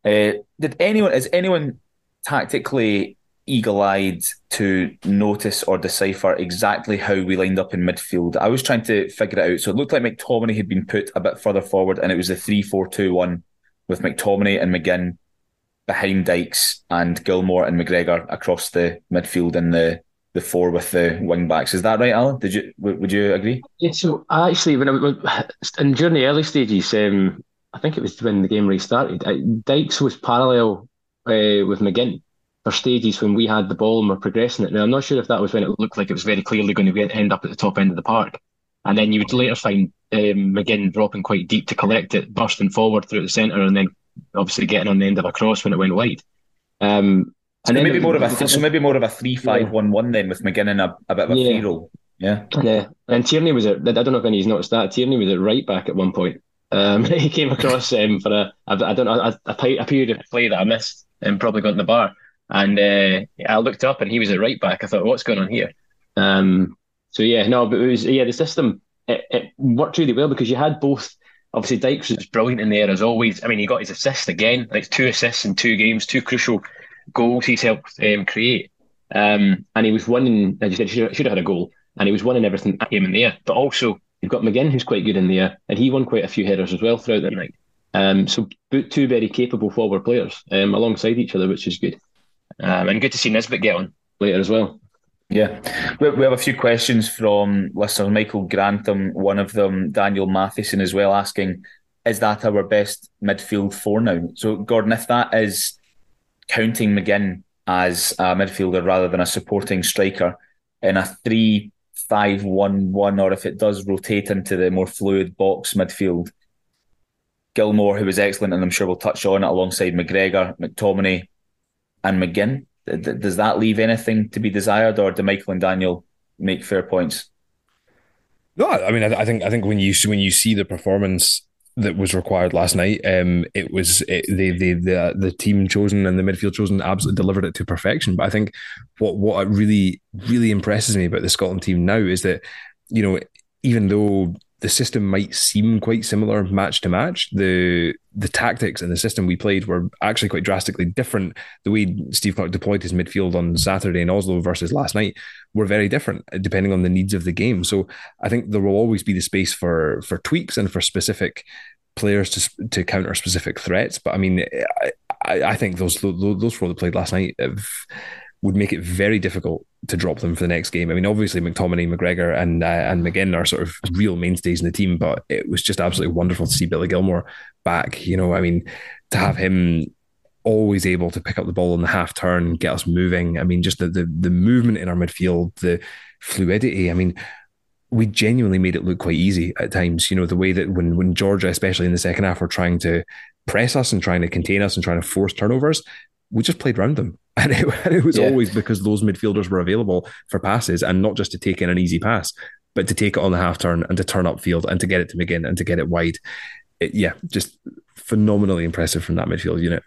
Speaker 4: Uh, did anyone? Is anyone tactically eagle-eyed to notice or decipher exactly how we lined up in midfield? I was trying to figure it out. So it looked like McTominay had been put a bit further forward, and it was the three-four-two-one with McTominay and McGinn behind Dykes and Gilmour and McGregor across the midfield and the the four with the wing backs. Is that right, Alan? Did you would you agree?
Speaker 6: Yeah, so actually, when I and [SIGHS] during the early stages, um, I think it was when the game restarted. Dykes was parallel uh, with McGinn for stages when we had the ball and were progressing it. Now I'm not sure if that was when it looked like it was very clearly going to end up at the top end of the park, and then you would later find um, McGinn dropping quite deep to collect it, bursting forward through the centre, and then obviously getting on the end of a cross when it went wide. Um,
Speaker 4: so maybe more of a th- so maybe more of a three five one one then with McGinn in a, a bit of a yeah. free roll. Yeah.
Speaker 6: Yeah. And Tierney was at I don't know if anybody's noticed that. Tierney was at right back at one point. Um, [LAUGHS] he came across um, for a I, I don't know a, a, period of play that I missed and probably got in the bar. And uh, I looked up and he was a right back. I thought, what's going on here? Um, so yeah, no, but it was yeah the system it, it worked really well because you had both. Obviously, Dykes was brilliant in there as always. I mean, he got his assist again, like two assists in two games, two crucial goals he's helped um, create. Um, and he was winning, as you said, should, should have had a goal, and he was winning everything at him in the air. But also, you've got McGinn, who's quite good in the air, and he won quite a few headers as well throughout the night. Um, so, two very capable forward players um, alongside each other, which is good. Um, and good to see Nisbet get on later as well.
Speaker 4: Yeah, we, we have a few questions from listeners. Michael Grantham, one of them, Daniel Matheson as well, asking, "Is that our best midfield four now?" So, Gordon, if that is counting McGinn as a midfielder rather than a supporting striker in a three five one one, or if it does rotate into the more fluid box midfield. Gilmour, who was excellent, and I'm sure we'll touch on it alongside McGregor, McTominay, and McGinn. Does that leave anything to be desired, or do Michael and Daniel make fair points?
Speaker 5: No, I mean, I, think I think when you when you see the performance that was required last night. Um, it was it, the the the the team chosen and the midfield chosen absolutely delivered it to perfection. But I think what what really really impresses me about the Scotland team now is that you know even though the system might seem quite similar match to match. The the tactics and the system we played were actually quite drastically different. The way Steve Clarke deployed his midfield on Saturday in Oslo versus last night were very different uh, depending on the needs of the game. So I think there will always be the space for for tweaks and for specific players to to counter specific threats. But I mean, I, I think those those four that played last night have would make it very difficult to drop them for the next game. I mean, obviously McTominay, McGregor, and uh, and McGinn are sort of real mainstays in the team, but it was just absolutely wonderful to see Billy Gilmour back. You know, I mean, to have him always able to pick up the ball in the half turn, get us moving. I mean, just the the, the movement in our midfield, the fluidity. I mean, we genuinely made it look quite easy at times. You know, the way that when when Georgia, especially in the second half, were trying to press us and trying to contain us and trying to force turnovers, we just played around them. [LAUGHS] And it, and it was yeah. always because those midfielders were available for passes and not just to take in an easy pass, but to take it on the half turn and to turn upfield and to get it to McGinn and to get it wide. It, yeah, just phenomenally impressive from that midfield unit.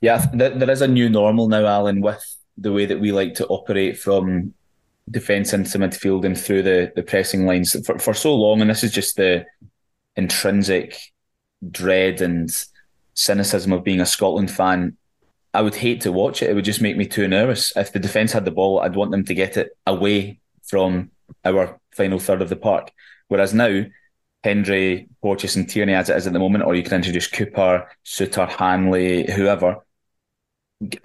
Speaker 4: Yeah, there is a new normal now, Alan, with the way that we like to operate from defence into midfield and through the, the pressing lines for, for so long. And this is just the intrinsic dread and cynicism of being a Scotland fan I would hate to watch it. It would just make me too nervous. If the defence had the ball, I'd want them to get it away from our final third of the park. Whereas now, Hendry, Porteous, and Tierney, as it is at the moment, or you can introduce Cooper, Souttar, Hanley, whoever.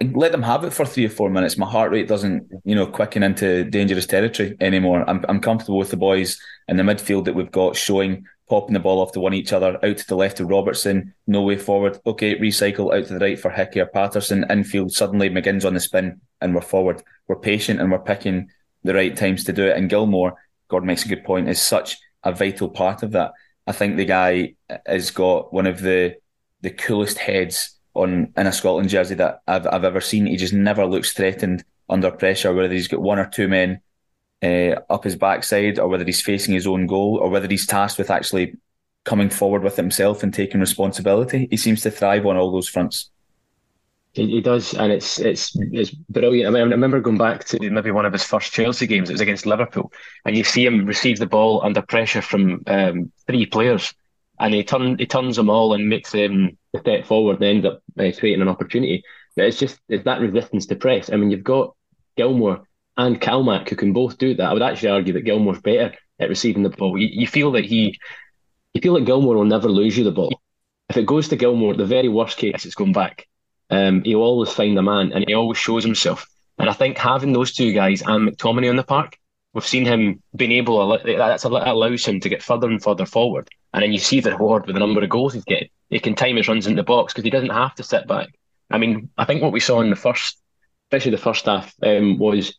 Speaker 4: Let them have it for three or four minutes. My heart rate doesn't, you know, quicken into dangerous territory anymore. I'm, I'm comfortable with the boys in the midfield that we've got showing popping the ball off to one each other, out to the left of Robertson, no way forward. Okay, recycle out to the right for Hickey or Patterson. Infield, suddenly McGinn's on the spin and we're forward. We're patient and we're picking the right times to do it. And Gilmour, Gordon makes a good point, is such a vital part of that. I think the guy has got one of the the coolest heads on in a Scotland jersey that I've I've ever seen. He just never looks threatened under pressure, whether he's got one or two men uh, up his backside, or whether he's facing his own goal, or whether he's tasked with actually coming forward with himself and taking responsibility. He seems to thrive on all those fronts.
Speaker 6: He, he does, and it's it's it's brilliant. I mean, I remember going back to maybe one of his first Chelsea games. It was against Liverpool, and you see him receive the ball under pressure from um, three players, and he turn he turns them all and makes them step forward and end up uh, creating an opportunity. But it's just it's that resistance to press. I mean, you've got Gilmour and Calmac who can both do that. I would actually argue that Gilmour's better at receiving the ball. You, you feel that he, you feel like Gilmour will never lose you the ball. If it goes to Gilmour, the very worst case, it's going back. Um, he'll always find a man, and he always shows himself. And I think having those two guys and McTominay on the park, we've seen him being able. That's that allows him to get further and further forward, and then you see the reward with the number of goals he's getting. he can time his runs in the box because he doesn't have to sit back. I mean, I think what we saw in the first, especially the first half, um, was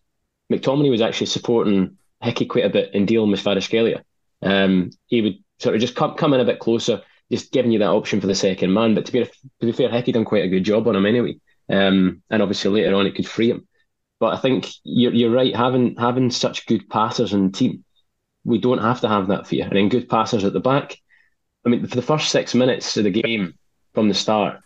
Speaker 6: McTominay was actually supporting Hickey quite a bit in dealing with Kvaratskhelia. Um, he would sort of just come, come in a bit closer, just giving you that option for the second man. But to be to be fair, Hickey done quite a good job on him anyway. Um, and obviously later on it could free him. But I think you're, you're right. Having having such good passers in the team, we don't have to have that fear. And then good passers at the back. I mean, for the first six minutes of the game from the start,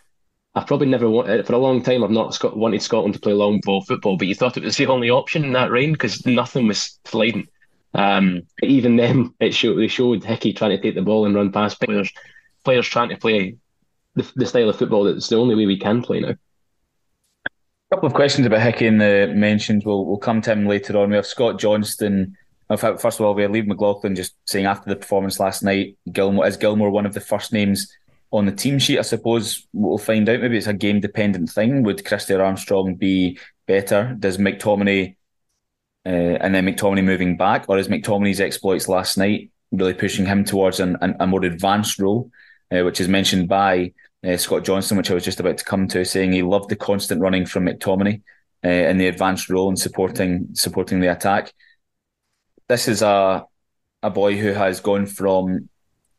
Speaker 6: I've probably never wanted for a long time. I've not wanted Scotland to play long ball football, but you thought it was the only option in that rain because nothing was sliding. Um, even then, it showed they showed Hickey trying to take the ball and run past players, players trying to play the, the style of football that's the only way we can play now.
Speaker 4: A couple of questions about Hickey in the mentions. We'll we'll come to him later on. We have Scott Johnston. First of all, we have Lee McLaughlin just saying after the performance last night, Gilmour is Gilmour one of the first names on the team sheet. I suppose we'll find out. Maybe it's a game dependent thing. Would Christie Armstrong be better? Does McTominay uh, and then McTominay moving back, or is McTominay's exploits last night really pushing him towards an, an, a more advanced role, uh, which is mentioned by uh, Scott Johnston, which I was just about to come to, saying he loved the constant running from McTominay uh, in the advanced role and supporting supporting the attack. This is a a boy who has gone from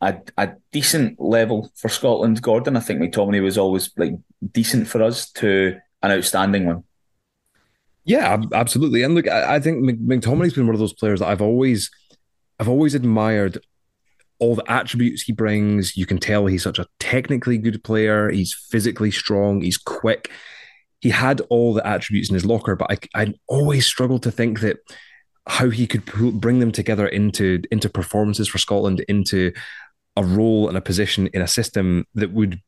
Speaker 4: a, a decent level for Scotland, Gordon. I think McTominay was always like decent for us to an outstanding one.
Speaker 5: Yeah, absolutely. And look, I think McTominay's been one of those players that I've always, I've always admired all the attributes he brings. You can tell he's such a technically good player. He's physically strong. He's quick. He had all the attributes in his locker, but I, I always struggled to think that how he could bring them together into into performances for Scotland, into a role and a position in a system that would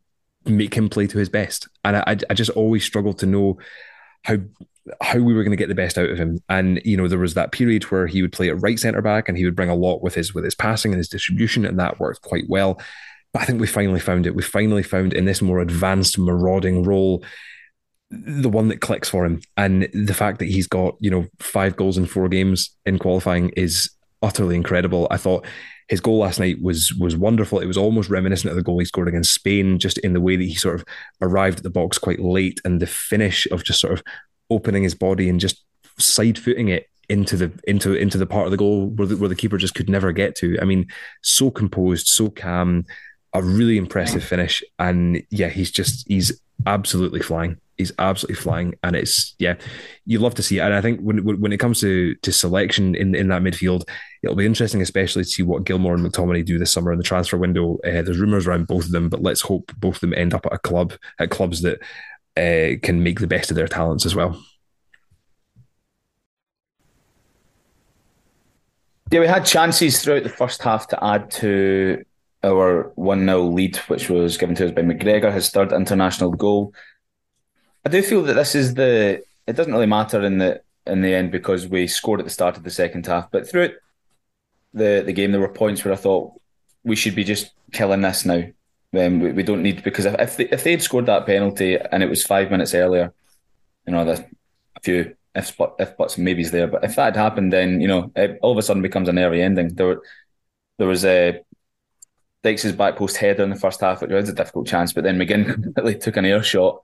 Speaker 5: make him play to his best. And I, I just always struggled to know how how we were going to get the best out of him. And you know, there was that period where he would play at right centre back, and he would bring a lot with his with his passing and his distribution, and that worked quite well. But I think we finally found it. We finally found in this more advanced, marauding role the one that clicks for him. And the fact that he's got you know five goals in four games in qualifying is utterly incredible. I thought his goal last night was was wonderful. It was almost reminiscent of the goal he scored against Spain, just in the way that he sort of arrived at the box quite late and the finish of just sort of opening his body and just side footing it into the into into the part of the goal where the, where the keeper just could never get to. I mean, so composed, so calm, a really impressive finish, and yeah, he's just he's absolutely flying he's absolutely flying, and it's yeah, you love to see it. And I think when when it comes to to selection in in that midfield, it'll be interesting, especially to see what Gilmour and McTominay do this summer in the transfer window. Uh, there's rumours around both of them, but let's hope both of them end up at a club at clubs that uh, can make the best of their talents as well.
Speaker 4: Yeah, we had chances throughout the first half to add to our 1 0 lead, which was given to us by McGregor, his third international goal. I do feel that this is the. It doesn't really matter in the in the end because we scored at the start of the second half, but throughout the the game, there were points where I thought we should be just killing this now. Um, we, we don't need because if they, if they'd scored that penalty and it was five minutes earlier, you know, there's a few if if buts and maybes there. But if that had happened, then you know, it all of a sudden becomes an nervy ending. There, there was a Dykes' back post header in the first half, which was a difficult chance, but then McGinn [LAUGHS] completely took an air shot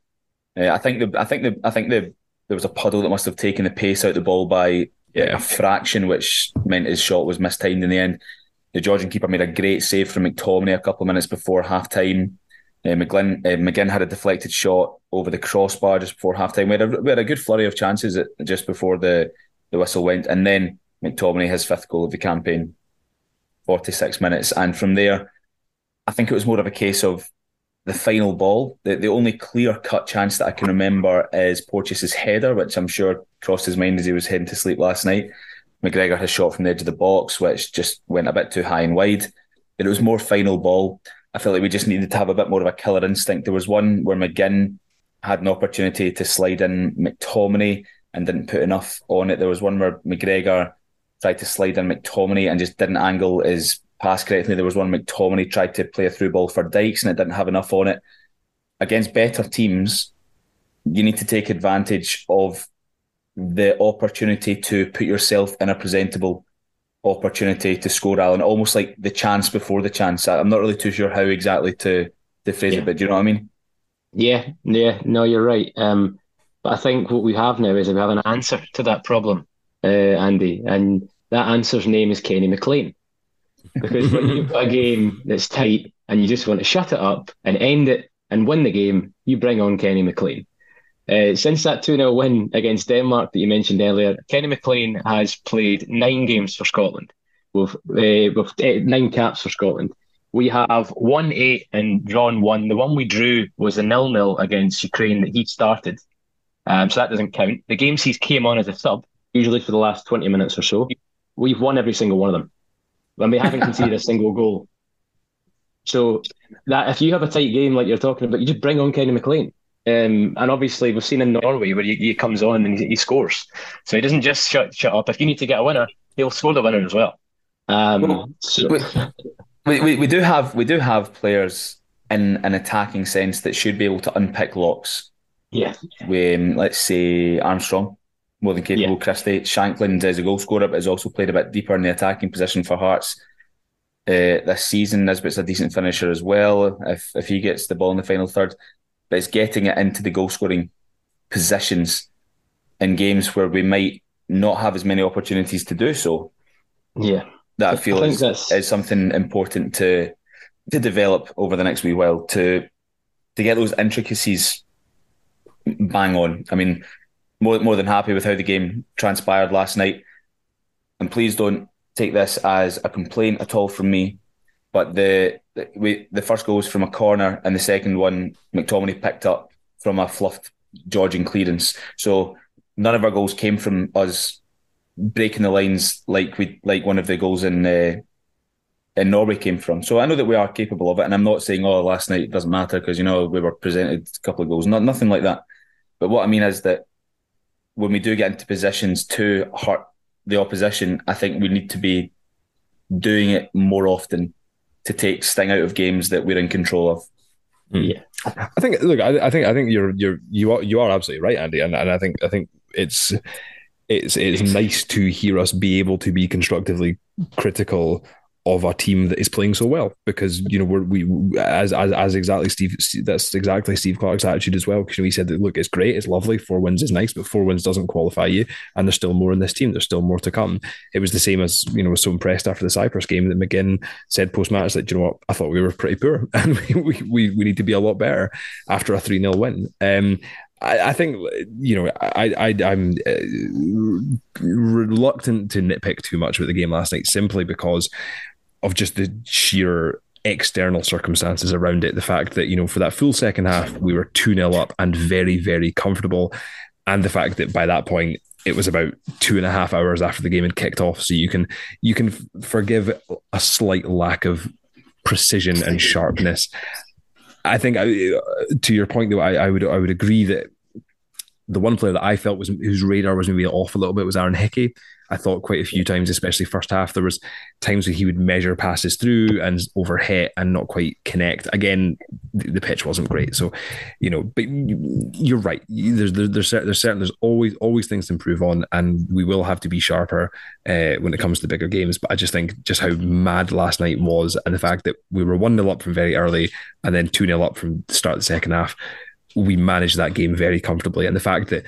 Speaker 4: uh, I think the I think the I think the there was a puddle that must have taken the pace out of the ball by yeah. a fraction, which meant his shot was mistimed in the end. The Georgian keeper made a great save from McTominay a couple of minutes before half time. Uh, McGlynn, uh, McGinn had a deflected shot over the crossbar just before half time. We, we, had a good flurry of chances at, just before the, the whistle went. And then McTominay, his fifth goal of the campaign, 46 minutes. And from there, I think it was more of a case of the final ball. The, the only clear cut chance that I can remember is Porteous's header, which I'm sure crossed his mind as he was heading to sleep last night. McGregor has shot from the edge of the box, which just went a bit too high and wide. But it was more final ball. I felt like we just needed to have a bit more of a killer instinct. There was one where McGinn had an opportunity to slide in McTominay and didn't put enough on it. There was one where McGregor tried to slide in McTominay and just didn't angle his pass correctly. There was one McTominay tried to play a through ball for Dykes and it didn't have enough on it. Against better teams, you need to take advantage of the opportunity to put yourself in a presentable opportunity to score, Alan. Almost like the chance before the chance. I'm not really too sure how exactly to to phrase yeah. it, but do you know what I mean?
Speaker 6: Yeah, yeah, no, you're right. Um, but I think what we have now is we have an answer to that problem, uh, Andy, and that answer's name is Kenny McLean. Because when you've got a game that's tight and you just want to shut it up and end it and win the game, you bring on Kenny McLean. Uh, since that 2 0 win against Denmark that you mentioned earlier, Kenny McLean has played nine games for Scotland, with, uh, with uh, nine caps for Scotland. We have won eight and drawn one. The one we drew was a nil nil against Ukraine that he started. Um, so that doesn't count. The games he's came on as a sub, usually for the last 20 minutes or so, we've won every single one of them. And we haven't conceded a single goal. So that if you have a tight game like you're talking about, you just bring on Kenny McLean. Um, and obviously, we've seen in Norway where he, he comes on and he, he, scores. So he doesn't just shut shut up. If you need to get a winner, he'll score the winner as well. Um,
Speaker 4: well so. we, we, we do have we do have players in an attacking sense that should be able to unpick locks.
Speaker 6: Yeah.
Speaker 4: Um, let's say Armstrong, more than capable. Yeah. Christie Shankland is a goal scorer, but has also played a bit deeper in the attacking position for Hearts. Uh, this season, Nisbet's a decent finisher as well. If if he gets the ball in the final third, but it's getting it into the goal scoring positions in games where we might not have as many opportunities to do so.
Speaker 6: Yeah.
Speaker 4: That I feel I is, is something important to to develop over the next wee while to to get those intricacies bang on. I mean, more more than happy with how the game transpired last night. And please don't take this as a complaint at all from me. But the we the first goal was from a corner, and the second one McTominay picked up from a fluffed Georgian clearance. So none of our goals came from us breaking the lines like we like one of the goals in uh, in Norway came from. So I know that we are capable of it, and I'm not saying oh last night doesn't matter because you know we were presented a couple of goals, not nothing like that. But what I mean is that when we do get into positions to hurt the opposition, I think we need to be doing it more often to take sting out of games that we're in control of.
Speaker 6: Hmm. Yeah,
Speaker 5: I think. Look, I, I, think I think you're you're you are you are absolutely right, Andy, and, and I think I think it's it's it's nice to hear us be able to be constructively critical of a team that is playing so well because you know we're we as as, as exactly Steve that's exactly Steve Clarke's attitude as well because we said that look it's great it's lovely four wins is nice but four wins doesn't qualify you and there's still more in this team there's still more to come. It was the same as you know was so impressed after the Cyprus game that McGinn said post match that you know what? I thought we were pretty poor [LAUGHS] and we, we, we need to be a lot better after a 3 0 win. Um, I, I, think you know I, I am uh, reluctant to nitpick too much with the game last night simply because of just the sheer external circumstances around it. The fact that, you know, for that full second half, we were 2 0 up and very, very comfortable. And the fact that by that point, it was about two and a half hours after the game had kicked off. So you can you can forgive a slight lack of precision and sharpness. I think, uh, to your point, though, I, I would I would agree that the one player that I felt was whose radar was maybe off a little bit was Aaron Hickey. I thought quite a few times, especially first half, there was times where he would measure passes through and overhit and not quite connect. Again, the pitch wasn't great, so you know. But you're right. There's there's there's, there's certain there's always always things to improve on, and we will have to be sharper uh, when it comes to bigger games. But I just think just how mad last night was, and the fact that we were one 0 up from very early, and then two 0 up from the start of the second half. We managed that game very comfortably, and the fact that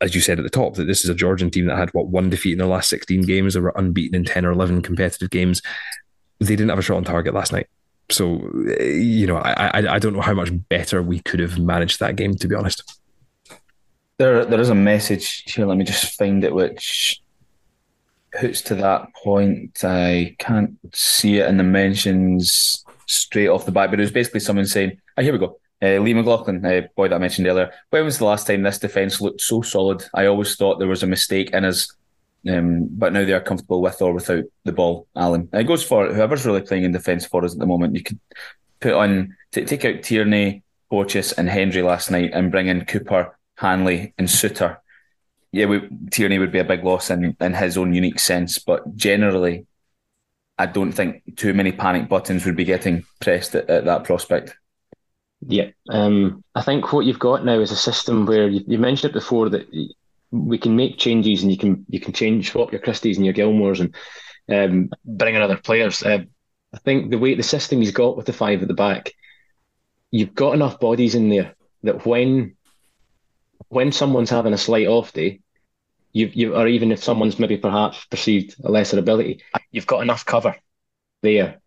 Speaker 5: as you said at the top, that this is a Georgian team that had what one defeat in the last 16 games. They were unbeaten in 10 or 11 competitive games. They didn't have a shot on target last night. So, eh, you know, I, I, I don't know how much better we could have managed that game, to be honest.
Speaker 4: There, there is a message here. Let me just find it, which puts to that point. I can't see it in the mentions straight off the bat, but it was basically someone saying, oh, here we go. Uh, Lee McLaughlin, uh, boy that I mentioned earlier. When was the last time this defence looked so solid? I always thought there was a mistake in us, um, but now they are comfortable with or without the ball. Alan, it goes for whoever's really playing in defence for us at the moment. You could put on t- take out Tierney, Porteous, and Hendry last night, and bring in Cooper, Hanley, and Souttar. Yeah, we, Tierney would be a big loss in in his own unique sense, but generally, I don't think too many panic buttons would be getting pressed at, at that prospect.
Speaker 6: Yeah, um, I think what you've got now is a system where you, you, mentioned it before that we can make changes and you can you can change swap your Christies and your Gilmours and um, bring in other players. Uh, I think the way the system he's got with the five at the back you've got enough bodies in there that when when someone's having a slight off day, you you or even if someone's maybe perhaps perceived a lesser ability, you've got enough cover there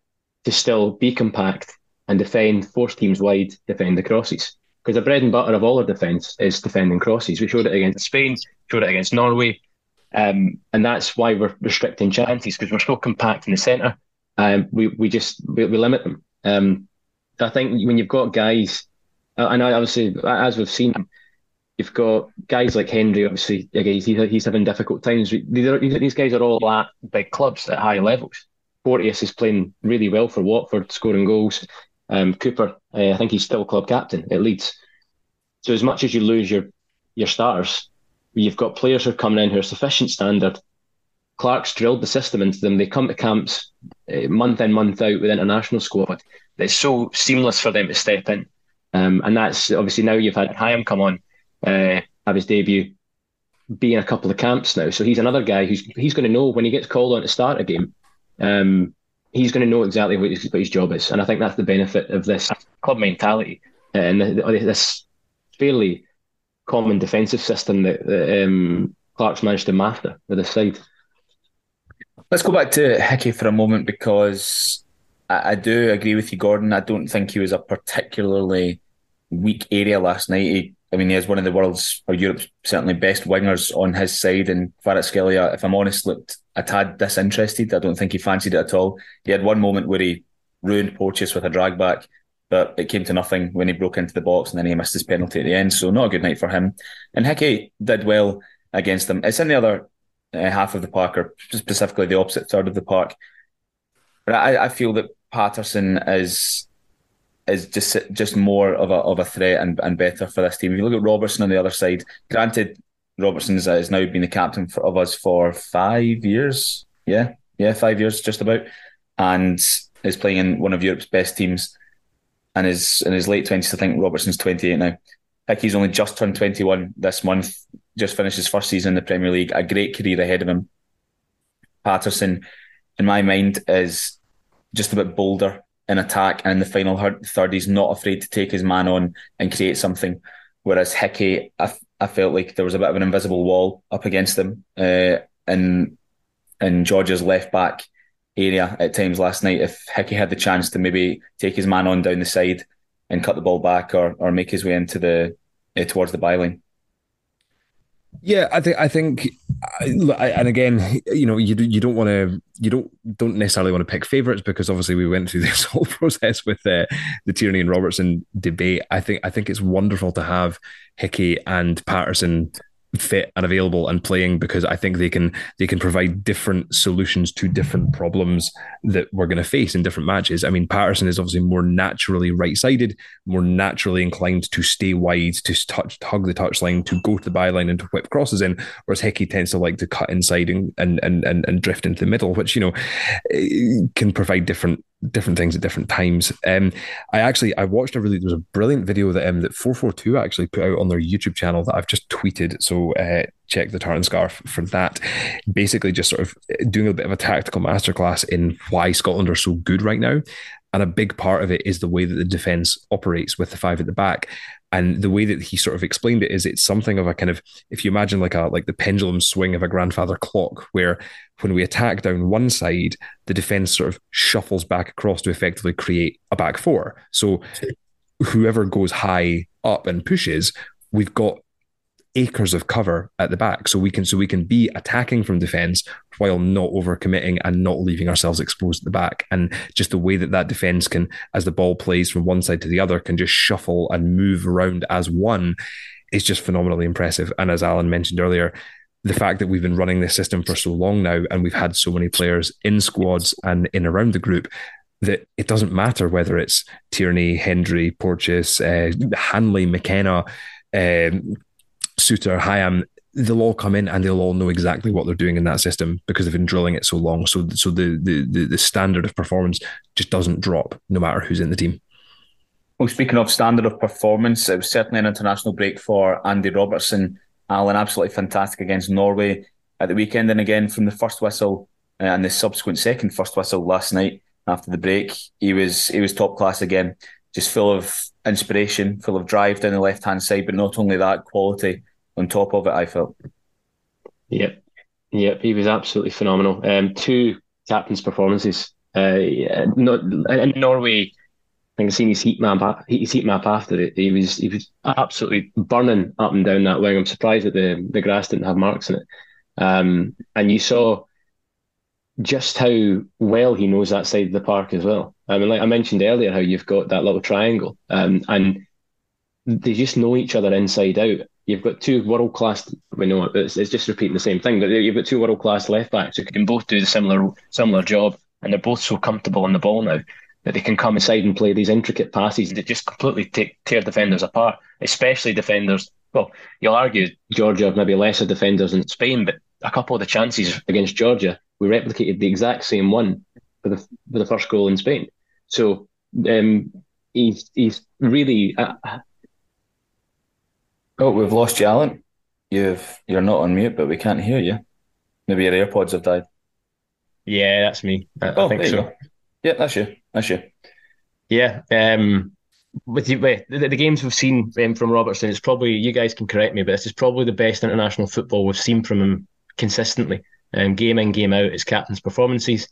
Speaker 6: to still be compact and defend, force teams wide, defend the crosses. Because the bread and butter of all our defence is defending crosses. We showed it against Spain, showed it against Norway, um, and that's why we're restricting chances because we're so compact in the centre. Um, we we just we, we limit them. Um, I think when you've got guys, and I obviously as we've seen, you've got guys like Hendry. Obviously, again, he's, he's having difficult times. These guys are all at big clubs at high levels. Porteous is playing really well for Watford, scoring goals. Um, Cooper, uh, I think he's still club captain at Leeds. So as much as you lose your your stars, you've got players who are coming in who are sufficient standard. Clarke's drilled the system into them. They come to camps uh, month in, month out with international squad. It's so seamless for them to step in. Um, and that's obviously now you've had Hyam come on, uh, have his debut, be in a couple of camps now. So he's another guy who's he's going to know when he gets called on to start a game. Um, he's going to know exactly what his, what his job is, and I think that's the benefit of this club mentality uh, and this fairly common defensive system that, that um, Clarke's managed to master with his side.
Speaker 4: Let's go back to Hickey for a moment because I, I, do agree with you, Gordon. I don't think he was a particularly weak area last night. He, I mean, he has one of the world's or Europe's certainly best wingers on his side, and Kvaratskhelia, if I'm honest, looked a tad disinterested. I don't think he fancied it at all. He had one moment where he ruined Porteous with a drag back, but it came to nothing when he broke into the box and then he missed his penalty at the end. So not a good night for him. And Hickey did well against them. It's in the other uh, half of the park, or specifically the opposite third of the park. But I, I feel that Patterson is is just just more of a of a threat and, and better for this team. If you look at Robertson on the other side, granted Robertson has now been the captain for, of us for five years. Yeah, yeah, five years just about, and is playing in one of Europe's best teams, and is in his late twenties. I think Robertson's twenty eight now. Hickey's only just turned twenty one this month. Just finished his first season in the Premier League. A great career ahead of him. Patterson, in my mind, is just a bit bolder in attack, and in the final third, he's not afraid to take his man on and create something. Whereas Hickey, I, I felt like there was a bit of an invisible wall up against him uh, in in Georgia's left back area at times last night. If Hickey had the chance to maybe take his man on down the side and cut the ball back or or make his way into the uh, towards the byline.
Speaker 5: Yeah, I think I think, and again, you know, you you don't want to you don't don't necessarily want to pick favourites because obviously we went through [LAUGHS] this whole process with uh, the Tierney and Robertson debate. I think I think it's wonderful to have Hickey and Patterson fit and available and playing because I think they can they can provide different solutions to different problems that we're going to face in different matches. I mean, Patterson is obviously more naturally right-sided, more naturally inclined to stay wide, to touch, hug the touchline, to go to the byline and to whip crosses in, whereas Hickey tends to like to cut inside and and and and drift into the middle, which you know eh, can provide different different things at different times. Um, I actually I watched a really there was a brilliant video that um that four four two actually put out on their YouTube channel that I've just tweeted. So uh, check the tartan scarf for that. Basically, just sort of doing a bit of a tactical masterclass in why Scotland are so good right now. And a big part of it is the way that the defense operates with the five at the back. And the way that he sort of explained it is it's something of a kind of if you imagine like a like the pendulum swing of a grandfather clock, where when we attack down one side, the defense sort of shuffles back across to effectively create a back four. So whoever goes high up and pushes, we've got acres of cover at the back. So we can so we can be attacking from defense while not overcommitting and not leaving ourselves exposed at the back. And just the way that that defense can as the ball plays from one side to the other can just shuffle and move around as one is just phenomenally impressive. And as Alan mentioned earlier the fact that we've been running this system for so long now and we've had so many players in squads and in around the group that it doesn't matter whether it's Tierney, Hendry, Porteous, uh, Hanley, McKenna, um, Souttar, Hyam, they'll all come in and they'll all know exactly what they're doing in that system because they've been drilling it so long. So, so the, the the standard of performance just doesn't drop no matter who's in the team.
Speaker 4: Well, speaking of standard of performance, it was certainly an international break for Andy Robertson. Alan, absolutely fantastic against Norway at the weekend, and again from the first whistle uh, and the subsequent second first whistle last night after the break, he was he was top class again. just full of inspiration, full of drive down the left hand side. But not only that, quality on top of it. I felt.
Speaker 6: Yep, yep, he was absolutely phenomenal. Um, two captain's performances. Uh, not in Norway. I think I've seen his heat map. His heat map after it. He was he was absolutely burning up and down that wing. I'm surprised that the the grass didn't have marks in it. Um, and you saw just how well he knows that side of the park as well. I mean, like I mentioned earlier, how you've got that little triangle, um, and they just know each other inside out. You've got two world class. We know it's, it's just repeating the same thing, but you've got two world class left backs who can both do the similar similar job, and they're both so comfortable on the ball now that they can come inside and play these intricate passes that just completely take, tear defenders apart, especially defenders. Well, you'll argue Georgia have maybe lesser defenders than Spain, but a couple of the chances against Georgia, we replicated the exact same one for the for the first goal in Spain. So um, he's he's really. Uh,
Speaker 4: oh, we've lost you, Alan. You've you're not on mute, but we can't hear you. Maybe your AirPods have died.
Speaker 6: Yeah, that's me. I,
Speaker 4: oh,
Speaker 6: I think so.
Speaker 4: Go. Yeah, that's you. That's you.
Speaker 6: Yeah. Um, with the, the, the, games we've seen um, from Robertson, it's probably you guys can correct me, but this is probably the best international football we've seen from him consistently, um, game in game out. His captain's performances.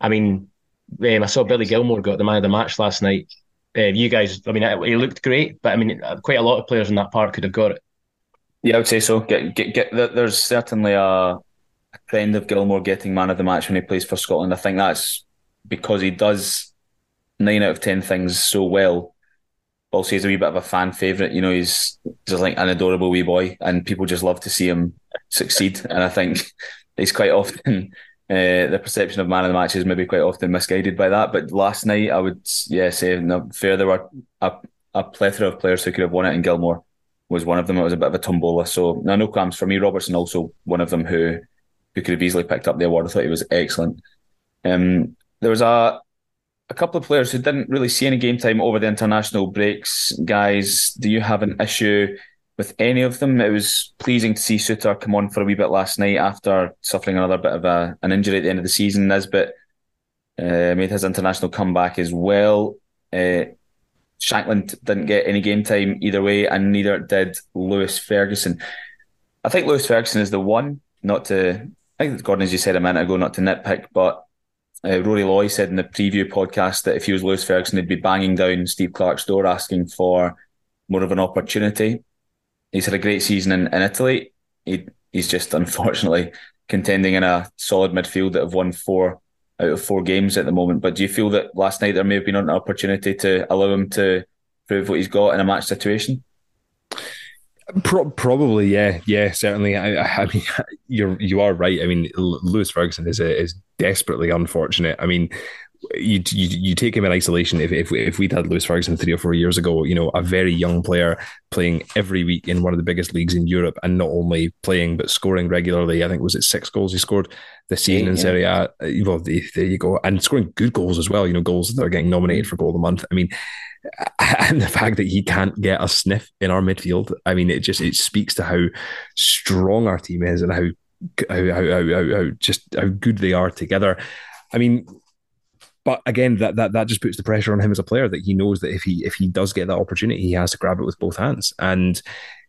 Speaker 6: I mean, um, I saw Billy Gilmour got the man of the match last night. Uh, you guys, I mean, he looked great, but I mean, quite a lot of players in that part could have got it.
Speaker 4: Yeah, I would say so. Get, get, get. There's certainly a, a trend of Gilmour getting man of the match when he plays for Scotland. I think that's because he does nine out of ten things so well. Also, he's a wee bit of a fan favourite. You know, he's just like an adorable wee boy, and people just love to see him succeed. [LAUGHS] And I think he's quite often [LAUGHS] uh, the perception of man of the match is maybe quite often misguided by that. But last night, I would yeah say no, fair there were a, a plethora of players who could have won it, and Gilmour was one of them. It was a bit of a tombola. So no, no qualms for me. Robertson also one of them who who could have easily picked up the award. I thought he was excellent. Um, there was a a couple of players who didn't really see any game time over the international breaks. Guys, do you have an issue with any of them? It was pleasing to see Souttar come on for a wee bit last night after suffering another bit of a, an injury at the end of the season. Nisbet uh, made his international comeback as well. Uh, Shankland didn't get any game time either way, and neither did Lewis Ferguson. I think Lewis Ferguson is the one, not to, I think Gordon, as you said a minute ago, not to nitpick, but uh, Rory Loy said in the preview podcast that if he was Lewis Ferguson, he'd be banging down Steve Clarke's door asking for more of an opportunity. He's had a great season in, in Italy. He, he's just [LAUGHS] unfortunately contending in a solid midfield that have won four out of four games at the moment. But do you feel that last night there may have been an opportunity to allow him to prove what he's got in a match situation?
Speaker 5: Pro- probably, yeah, yeah, certainly. I, I mean, [LAUGHS] you're you are right. I mean, Lewis Ferguson is a, is desperately unfortunate. I mean, you, you you take him in isolation. If if if we'd had Lewis Ferguson three or four years ago, you know, a very young player playing every week in one of the biggest leagues in Europe, and not only playing but scoring regularly. I think was it six goals he scored this season in Serie A. Uh, well, there you go, and scoring good goals as well. You know, goals that are getting nominated for goal of the month. I mean, [LAUGHS] and the fact that he can't get a sniff in our midfield. I mean, it just it speaks to how strong our team is and how how how, how, how just how good they are together. I mean, but again, that, that that just puts the pressure on him as a player that he knows that if he if he does get that opportunity, he has to grab it with both hands. And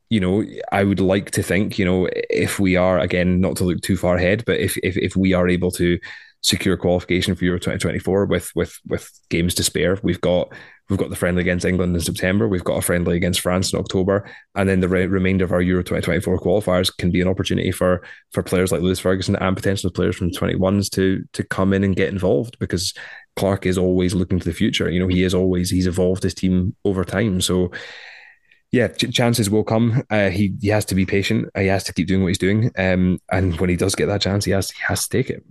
Speaker 5: you know, I would like to think, you know, if we are again not to look too far ahead, but if if if we are able to secure qualification for Euro 2024 with with with games to spare, we've got We've got the friendly against England in September. We've got a friendly against France in October, and then the re- remainder of our Euro 2024 qualifiers can be an opportunity for for players like Lewis Ferguson and potentially players from 21s to to come in and get involved because Clarke is always looking to the future. You know, he is always he's evolved his team over time. So yeah, ch- chances will come. Uh, he he has to be patient. He has to keep doing what he's doing. Um, and when he does get that chance, he has he has to take it.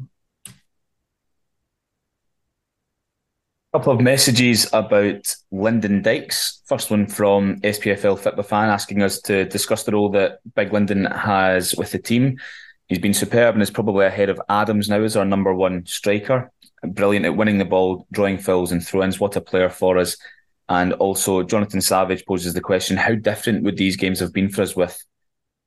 Speaker 4: Couple of messages about Lyndon Dykes. First one from SPFL Football fan asking us to discuss the role that Big Lyndon has with the team. He's been superb and is probably ahead of Adams now as our number one striker. Brilliant at winning the ball, drawing fouls and throw-ins. What a player for us. And also, Jonathan Savage poses the question: How different would these games have been for us with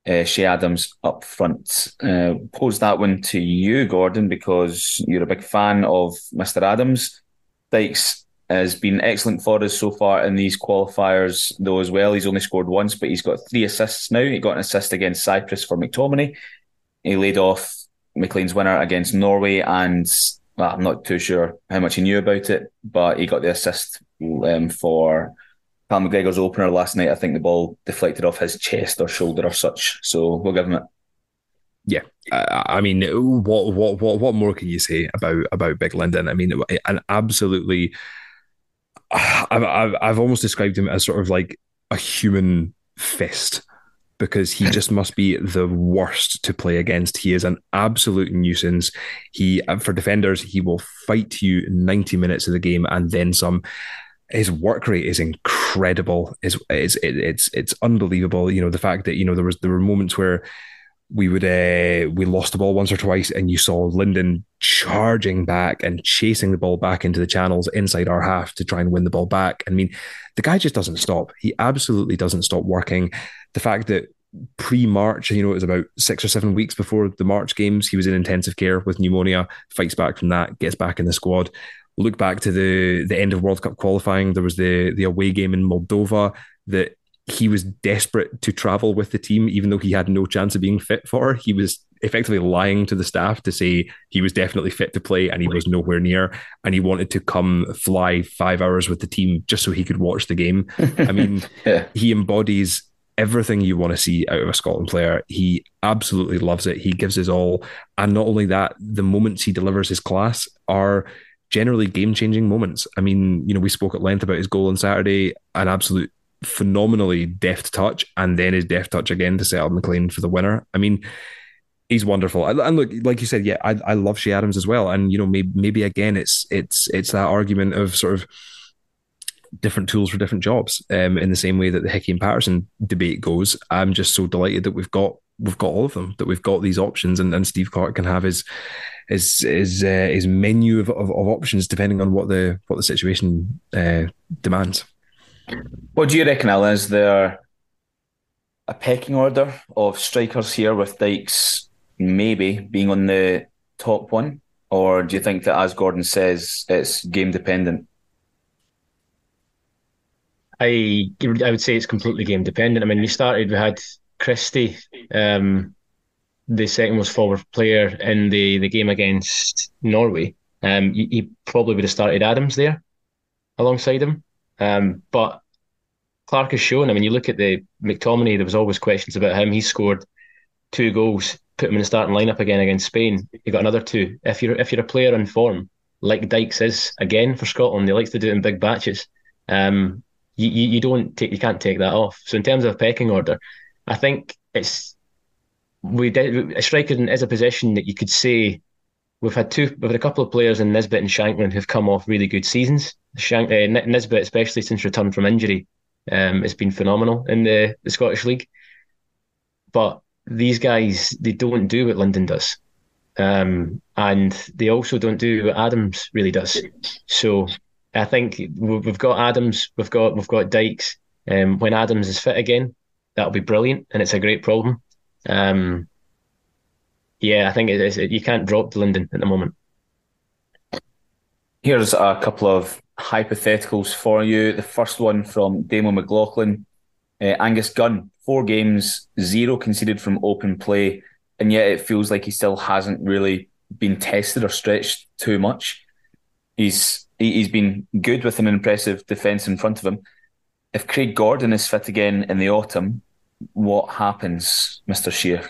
Speaker 4: uh, Che Adams up front? Uh, pose that one to you, Gordon, because you're a big fan of Mr. Adams. Dykes has been excellent for us so far in these qualifiers, though, as well. He's only scored once, but he's got three assists now. He got an assist against Cyprus for McTominay. He laid off McLean's winner against Norway, and well, I'm not too sure how much he knew about it, but he got the assist um, for Cal McGregor's opener last night. I think the ball deflected off his chest or shoulder or such. So we'll give him it.
Speaker 5: Yeah, I mean, what what what what more can you say about about Big Lyndon? I mean, an absolutely. I've, I've I've almost described him as sort of like a human fist because he [LAUGHS] just must be the worst to play against. He is an absolute nuisance. He uh, for defenders, he will fight you 90 minutes of the game and then some. His work rate is incredible. Is it's it's it's unbelievable. You know the fact that you know there was there were moments where we would uh, we lost the ball once or twice, and you saw Lyndon charging back and chasing the ball back into the channels inside our half to try and win the ball back. I mean, the guy just doesn't stop. He absolutely doesn't stop working. The fact that pre-March, you know, it was about six or seven weeks before the March games, he was in intensive care with pneumonia. Fights back from that, gets back in the squad. Look back to the the end of World Cup qualifying. There was the the away game in Moldova that he was desperate to travel with the team, even though he had no chance of being fit for. He was effectively lying to the staff to say he was definitely fit to play and he was nowhere near. And he wanted to come fly five hours with the team just so he could watch the game. I mean, [LAUGHS] yeah. he embodies everything you want to see out of a Scotland player. He absolutely loves it. He gives his all. And not only that, the moments he delivers his class are generally game changing moments. I mean, you know, we spoke at length about his goal on Saturday, an absolute phenomenally deft touch, and then his deft touch again to set up McLean for the winner. I mean, he's wonderful. And look, like you said, yeah, I, I love Che Adams as well. And you know, maybe maybe again, it's it's it's that argument of sort of different tools for different jobs. Um, in the same way that the Hickey and Patterson debate goes, I'm just so delighted that we've got we've got all of them. That we've got these options, and, and Steve Clarke can have his his his uh, his menu of, of, of, options depending on what the what the situation uh, demands.
Speaker 4: What do you reckon, Alan? Is there a pecking order of strikers here with Dykes maybe being on the top one? Or do you think that, as Gordon says, it's game dependent?
Speaker 6: I I would say it's completely game dependent. I mean, we started, we had Christie, um, the second most forward player in the, the game against Norway. Um, he, he probably would have started Adams there alongside him. Um, but Clarke has shown. I mean, you look at the McTominay. There was always questions about him. He scored two goals, put him in the starting lineup again against Spain. He got another two. If you're if you're a player in form, like Dykes is again for Scotland, he likes to do it in big batches. Um, you, you, you don't take you can't take that off. So in terms of pecking order, I think it's we did a striker is a position that you could say we've had two we've had a couple of players in Nisbet and Shankland who've come off really good seasons. Shank, uh, Nisbet, especially since return from injury, um, it's been phenomenal in the, the Scottish League. But these guys, they don't do what Lyndon does. Um, and they also don't do what Adams really does. So I think we've got Adams, we've got we've got Dykes. Um, when Adams is fit again, that'll be brilliant, and it's a great problem. Um, yeah, I think it is. You can't drop Lyndon at the moment.
Speaker 4: Here's a couple of hypotheticals for you. The first one from Damo McLaughlin. Uh, Angus Gunn, four games, zero conceded from open play, and yet it feels like he still hasn't really been tested or stretched too much. He's he's been good with an impressive defence in front of him. If Craig Gordon is fit again in the autumn, what happens, Mister Sheach?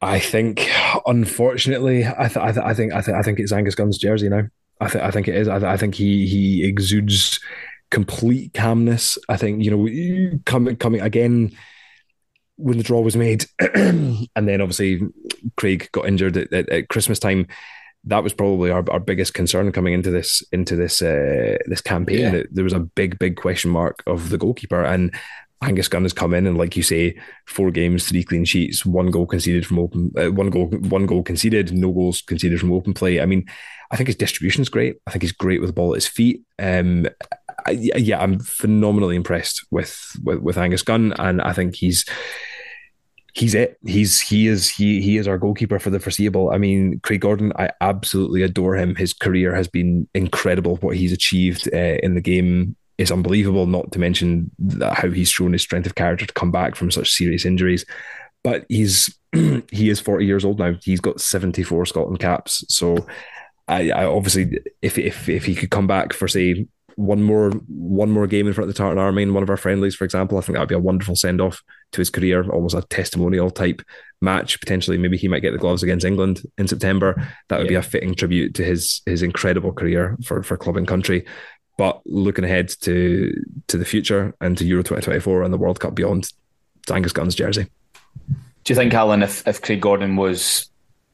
Speaker 5: I think, unfortunately, I, th- I, th- I think I, th- I think it's Angus Gunn's jersey now. I think I think it is. I, th- I think he he exudes complete calmness. I think you know coming coming again when the draw was made, [CLEARS THROAT] and then obviously Craig got injured at, at, at, Christmas time. That was probably our, our biggest concern coming into this into this uh, this campaign. Yeah. That there was a big big question mark of the goalkeeper, and Angus Gunn has come in and, like you say, four games, three clean sheets, one goal conceded from open, uh, one goal, one goal conceded, no goals conceded from open play. I mean, I think his distribution is great. I think he's great with the ball at his feet. Um, I, yeah, I'm phenomenally impressed with, with with Angus Gunn, and I think he's he's it. He's he is he he is our goalkeeper for the foreseeable. I mean, Craig Gordon, I absolutely adore him. His career has been incredible. What he's achieved uh, in the game is unbelievable. Not to mention how he's shown his strength of character to come back from such serious injuries. But he's [CLEARS THROAT] he is forty years old now. He's got seventy four Scotland caps. So, I, I obviously if if if he could come back for say one more one more game in front of the Tartan Army in one of our friendlies, for example, I think that would be a wonderful send off to his career, almost a testimonial type match. Potentially, maybe he might get the gloves against England in September. That would yeah. be a fitting tribute to his his incredible career for for club and country. But looking ahead to to the future and to Euro 2024 and the World Cup beyond, it's Angus Gunn's jersey.
Speaker 4: Do you think, Alan, if, if Craig Gordon was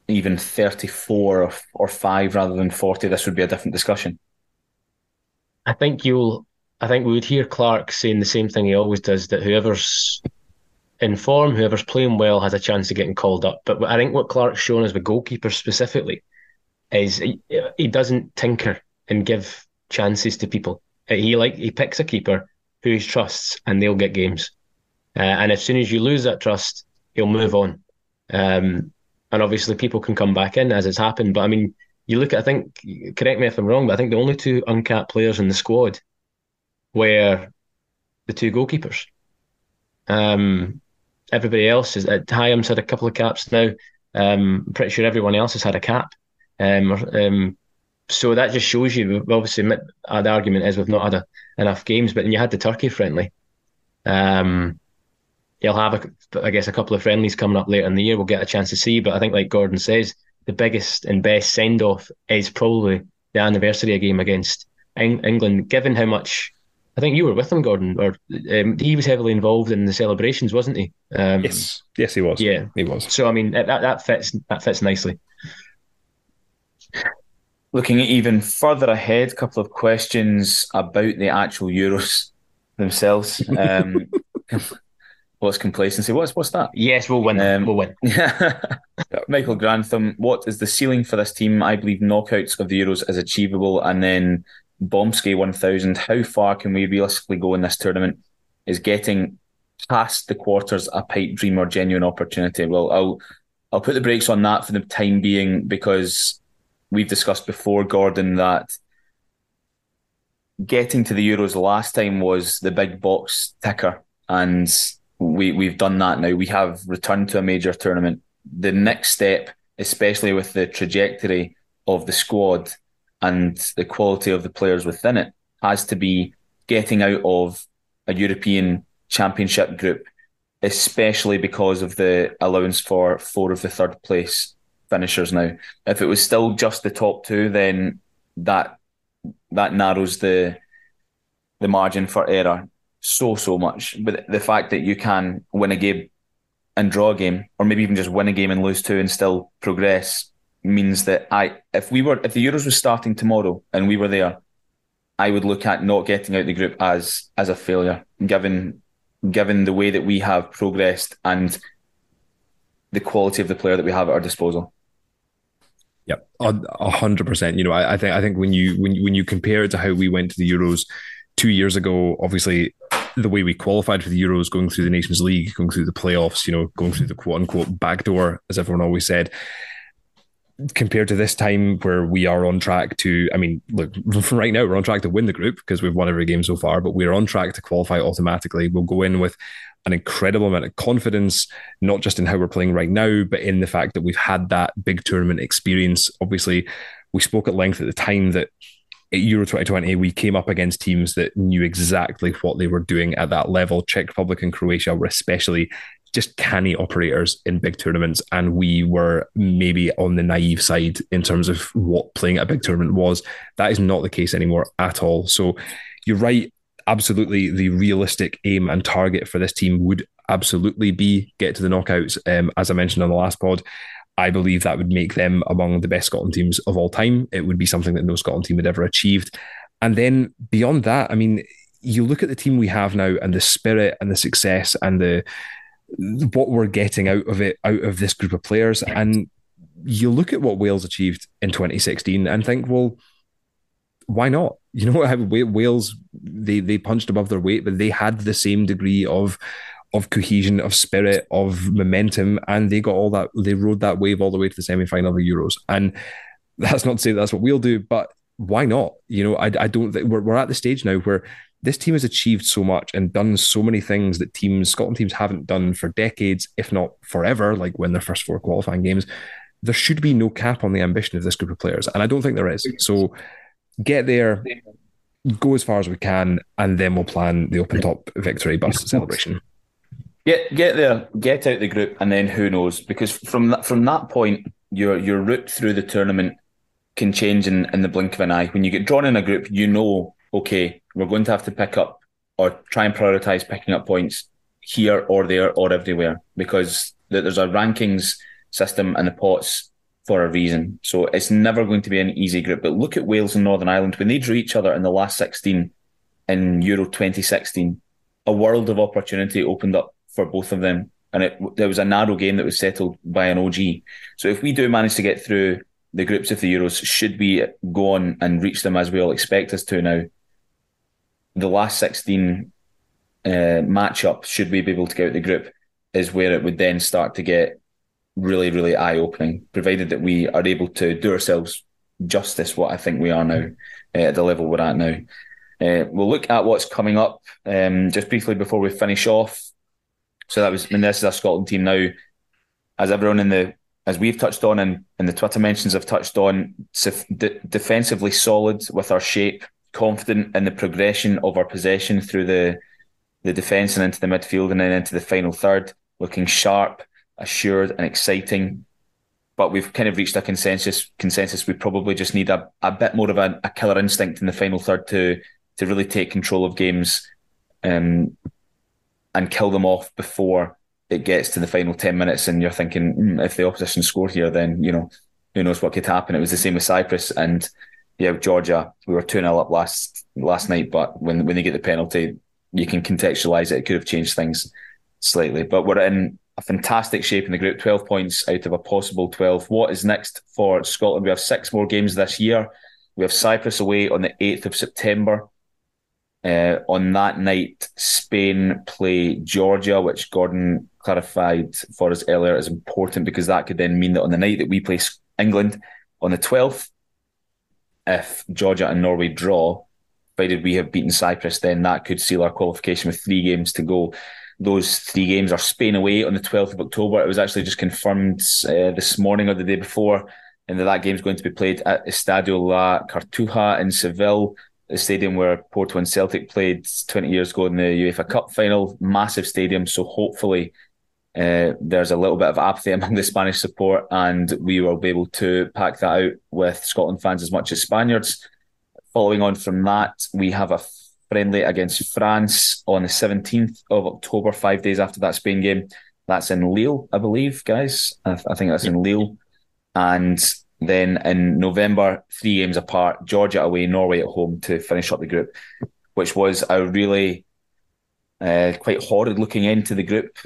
Speaker 4: even 34 or, or 5 rather than 40, this would be a different discussion?
Speaker 6: I think you'll. I think we would hear Clarke saying the same thing he always does that whoever's in form, whoever's playing well, has a chance of getting called up. But I think what Clarke's shown as the goalkeeper specifically is he, he doesn't tinker and give chances to people. He like he picks a keeper who he trusts, and they'll get games. Uh, and as soon as you lose that trust, he'll move on. Um, and obviously, people can come back in as it's happened. But I mean, you look at, I think, correct me if I'm wrong, but I think the only two uncapped players in the squad were the two goalkeepers. Um, everybody else is, at Hyam's had a couple of caps now. Um, I'm pretty sure everyone else has had a cap. Um, um, so that just shows you, obviously, uh, the argument is we've not had a, enough games, but then you had the Turkey friendly. Um, you'll have, a, I guess, a couple of friendlies coming up later in the year. We'll get a chance to see, but I think, like Gordon says, the biggest and best send off is probably the anniversary game against England, given how much. I think you were with him, Gordon, or um, he was heavily involved in the celebrations, wasn't he?
Speaker 5: Um, yes, yes, he was.
Speaker 6: Yeah,
Speaker 5: he was.
Speaker 6: So I mean, that that fits that fits nicely.
Speaker 4: Looking even further ahead, a couple of questions about the actual Euros [LAUGHS] themselves. Um, [LAUGHS] What's complacency? What's what's that?
Speaker 6: Yes, we'll win. Um, we'll win. [LAUGHS]
Speaker 4: Michael Grantham, what is the ceiling for this team? I believe knockouts of the Euros is achievable, and then one thousand. How far can we realistically go in this tournament? Is getting past the quarters a pipe dream or genuine opportunity? Well, I'll I'll put the brakes on that for the time being because we've discussed before, Gordon, that getting to the Euros last time was the big box ticker, and we we've done that now. We have returned to a major tournament. The next step, especially with the trajectory of the squad and the quality of the players within it, has to be getting out of a European Championship group, especially because of the allowance for four of the third place finishers now. If it was still just the top two, then that that narrows the the margin for error so so much. But the fact that you can win a game and draw a game, or maybe even just win a game and lose two and still progress, means that I, if we were, if the Euros was starting tomorrow and we were there, I would look at not getting out the group as as a failure, given given the way that we have progressed and the quality of the player that we have at our disposal.
Speaker 5: Yep, a hundred percent. You know, I, I, think I think when you when when you compare it to how we went to the Euros two years ago, obviously the way we qualified for the Euros, going through the Nations League, going through the playoffs, you know, going through the quote unquote backdoor, as everyone always said, compared to this time where we are on track to, I mean, look, [LAUGHS] right now we're on track to win the group because we've won every game so far, but we're on track to qualify automatically. We'll go in with an incredible amount of confidence, not just in how we're playing right now, but in the fact that we've had that big tournament experience. Obviously, we spoke at length at the time that at Euro 2020, we came up against teams that knew exactly what they were doing at that level. Czech Republic and Croatia were especially just canny operators in big tournaments. And we were maybe on the naive side in terms of what playing at a big tournament was. That is not the case anymore at all. So you're right. Absolutely, the realistic aim and target for this team would absolutely be get to the knockouts. Um, as I mentioned on the last pod, I believe that would make them among the best Scotland teams of all time. It would be something that no Scotland team had ever achieved. And then beyond that, I mean, you look at the team we have now and the spirit and the success and the what we're getting out of it, out of this group of players, and you look at what Wales achieved in 2016 and think, well, why not? [LAUGHS] You know? Wales they they punched above their weight, but they had the same degree of of cohesion, of spirit, of momentum, and they got all that. They rode that wave all the way to the semi final of the Euros, and [LAUGHS] that's not to say that's what we'll do, but why not? You know, I, I don't think we're, we're at the stage now where this team has achieved so much and done so many things that teams, Scotland teams, haven't done for decades, if not forever, like win their first four qualifying games. There should be no cap on the ambition of this group of players, and I don't think there is. So get there, go as far as we can, and then we'll plan the open top victory bus celebration.
Speaker 4: Get get there, get out the group, and then who knows? Because from that from that point, your your route through the tournament can change in, in the blink of an eye. When you get drawn in a group, you know, okay, we're going to have to pick up or try and prioritize picking up points here or there or everywhere because there's a rankings system and the pots for a reason. So it's never going to be an easy group. But look at Wales and Northern Ireland when they drew each other in the last 16 in Euro 2016. A world of opportunity opened up for both of them, and it there was a narrow game that was settled by an OG. So if we do manage to get through the groups of the Euros, should we go on and reach them as we all expect us to now? The last 16 uh, matchup, should we be able to get out the group, is where it would then start to get really, really eye opening, provided that we are able to do ourselves justice, what I think we are now, uh, at the level we're at now. Uh, we'll look at what's coming up um, just briefly before we finish off. So that was, I mean, this is our Scotland team now. As everyone in the, as we've touched on and, and the Twitter mentions have touched on, defensively solid with our shape, confident in the progression of our possession through the the defence and into the midfield and then into the final third, looking sharp, assured and exciting. But we've kind of reached a consensus. Consensus. We probably just need a, a bit more of a, a killer instinct in the final third to to really take control of games, um, and kill them off before it gets to the final ten minutes. And you're thinking, mm, if the opposition score here, then you know who knows what could happen. It was the same with Cyprus and yeah, Georgia. We were two 0 up last last night, but when when they get the penalty, you can contextualize it. It could have changed things slightly. But we're in a fantastic shape in the group, 12 points out of a possible 12. What is next for Scotland? We have six more games this year. We have Cyprus away on the 8th of September. Uh, on that night, Spain play Georgia, which Gordon clarified for us earlier is important because that could then mean that on the night that we play England on the 12th, if Georgia and Norway draw, provided we have beaten Cyprus, then that could seal our qualification with three games to go those three games are Spain away on the 12th of October. It was actually just confirmed uh, this morning or the day before, and that that game is going to be played at Estadio La Cartuja in Seville, the stadium where Porto and Celtic played 20 years ago in the UEFA Cup final. Massive stadium, so hopefully. Uh, there's a little bit of apathy [LAUGHS] among the Spanish support, and we will be able to pack that out with Scotland fans as much as Spaniards. Following on from that, we have a friendly against France on the 17th of October, five days after that Spain game. That's in Lille, I believe, guys. I, th- I think that's in Lille. And then in November, three games apart, Georgia away, Norway at home to finish up the group, which was a really uh, quite horrid looking end to the group,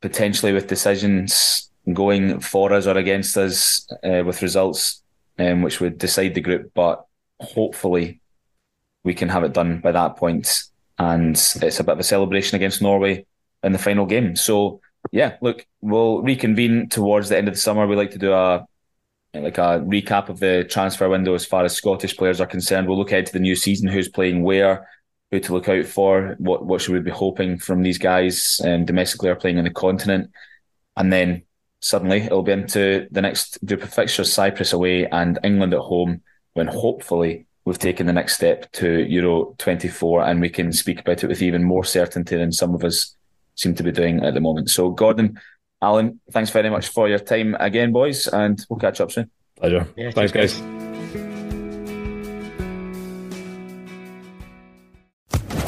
Speaker 4: potentially with decisions going for us or against us uh, with results um, which would decide the group. But hopefully, we can have it done by that point. And it's a bit of a celebration against Norway in the final game. So yeah, look, we'll reconvene towards the end of the summer. We like to do a like a recap of the transfer window as far as Scottish players are concerned. We'll look ahead to the new season, who's playing where, who to look out for, what what should we be hoping from these guys um, domestically are playing on the continent, and then suddenly it'll be into the next group of fixtures: Cyprus away and England at home. When hopefully we've taken the next step to Euro 24 and we can speak about it with even more certainty than some of us seem to be doing at the moment. So, Gordon, Alan, thanks very much for your time again, boys, and we'll catch up soon.
Speaker 5: Pleasure. Yeah, thanks, guys.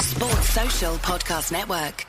Speaker 7: Sports Social Podcast Network.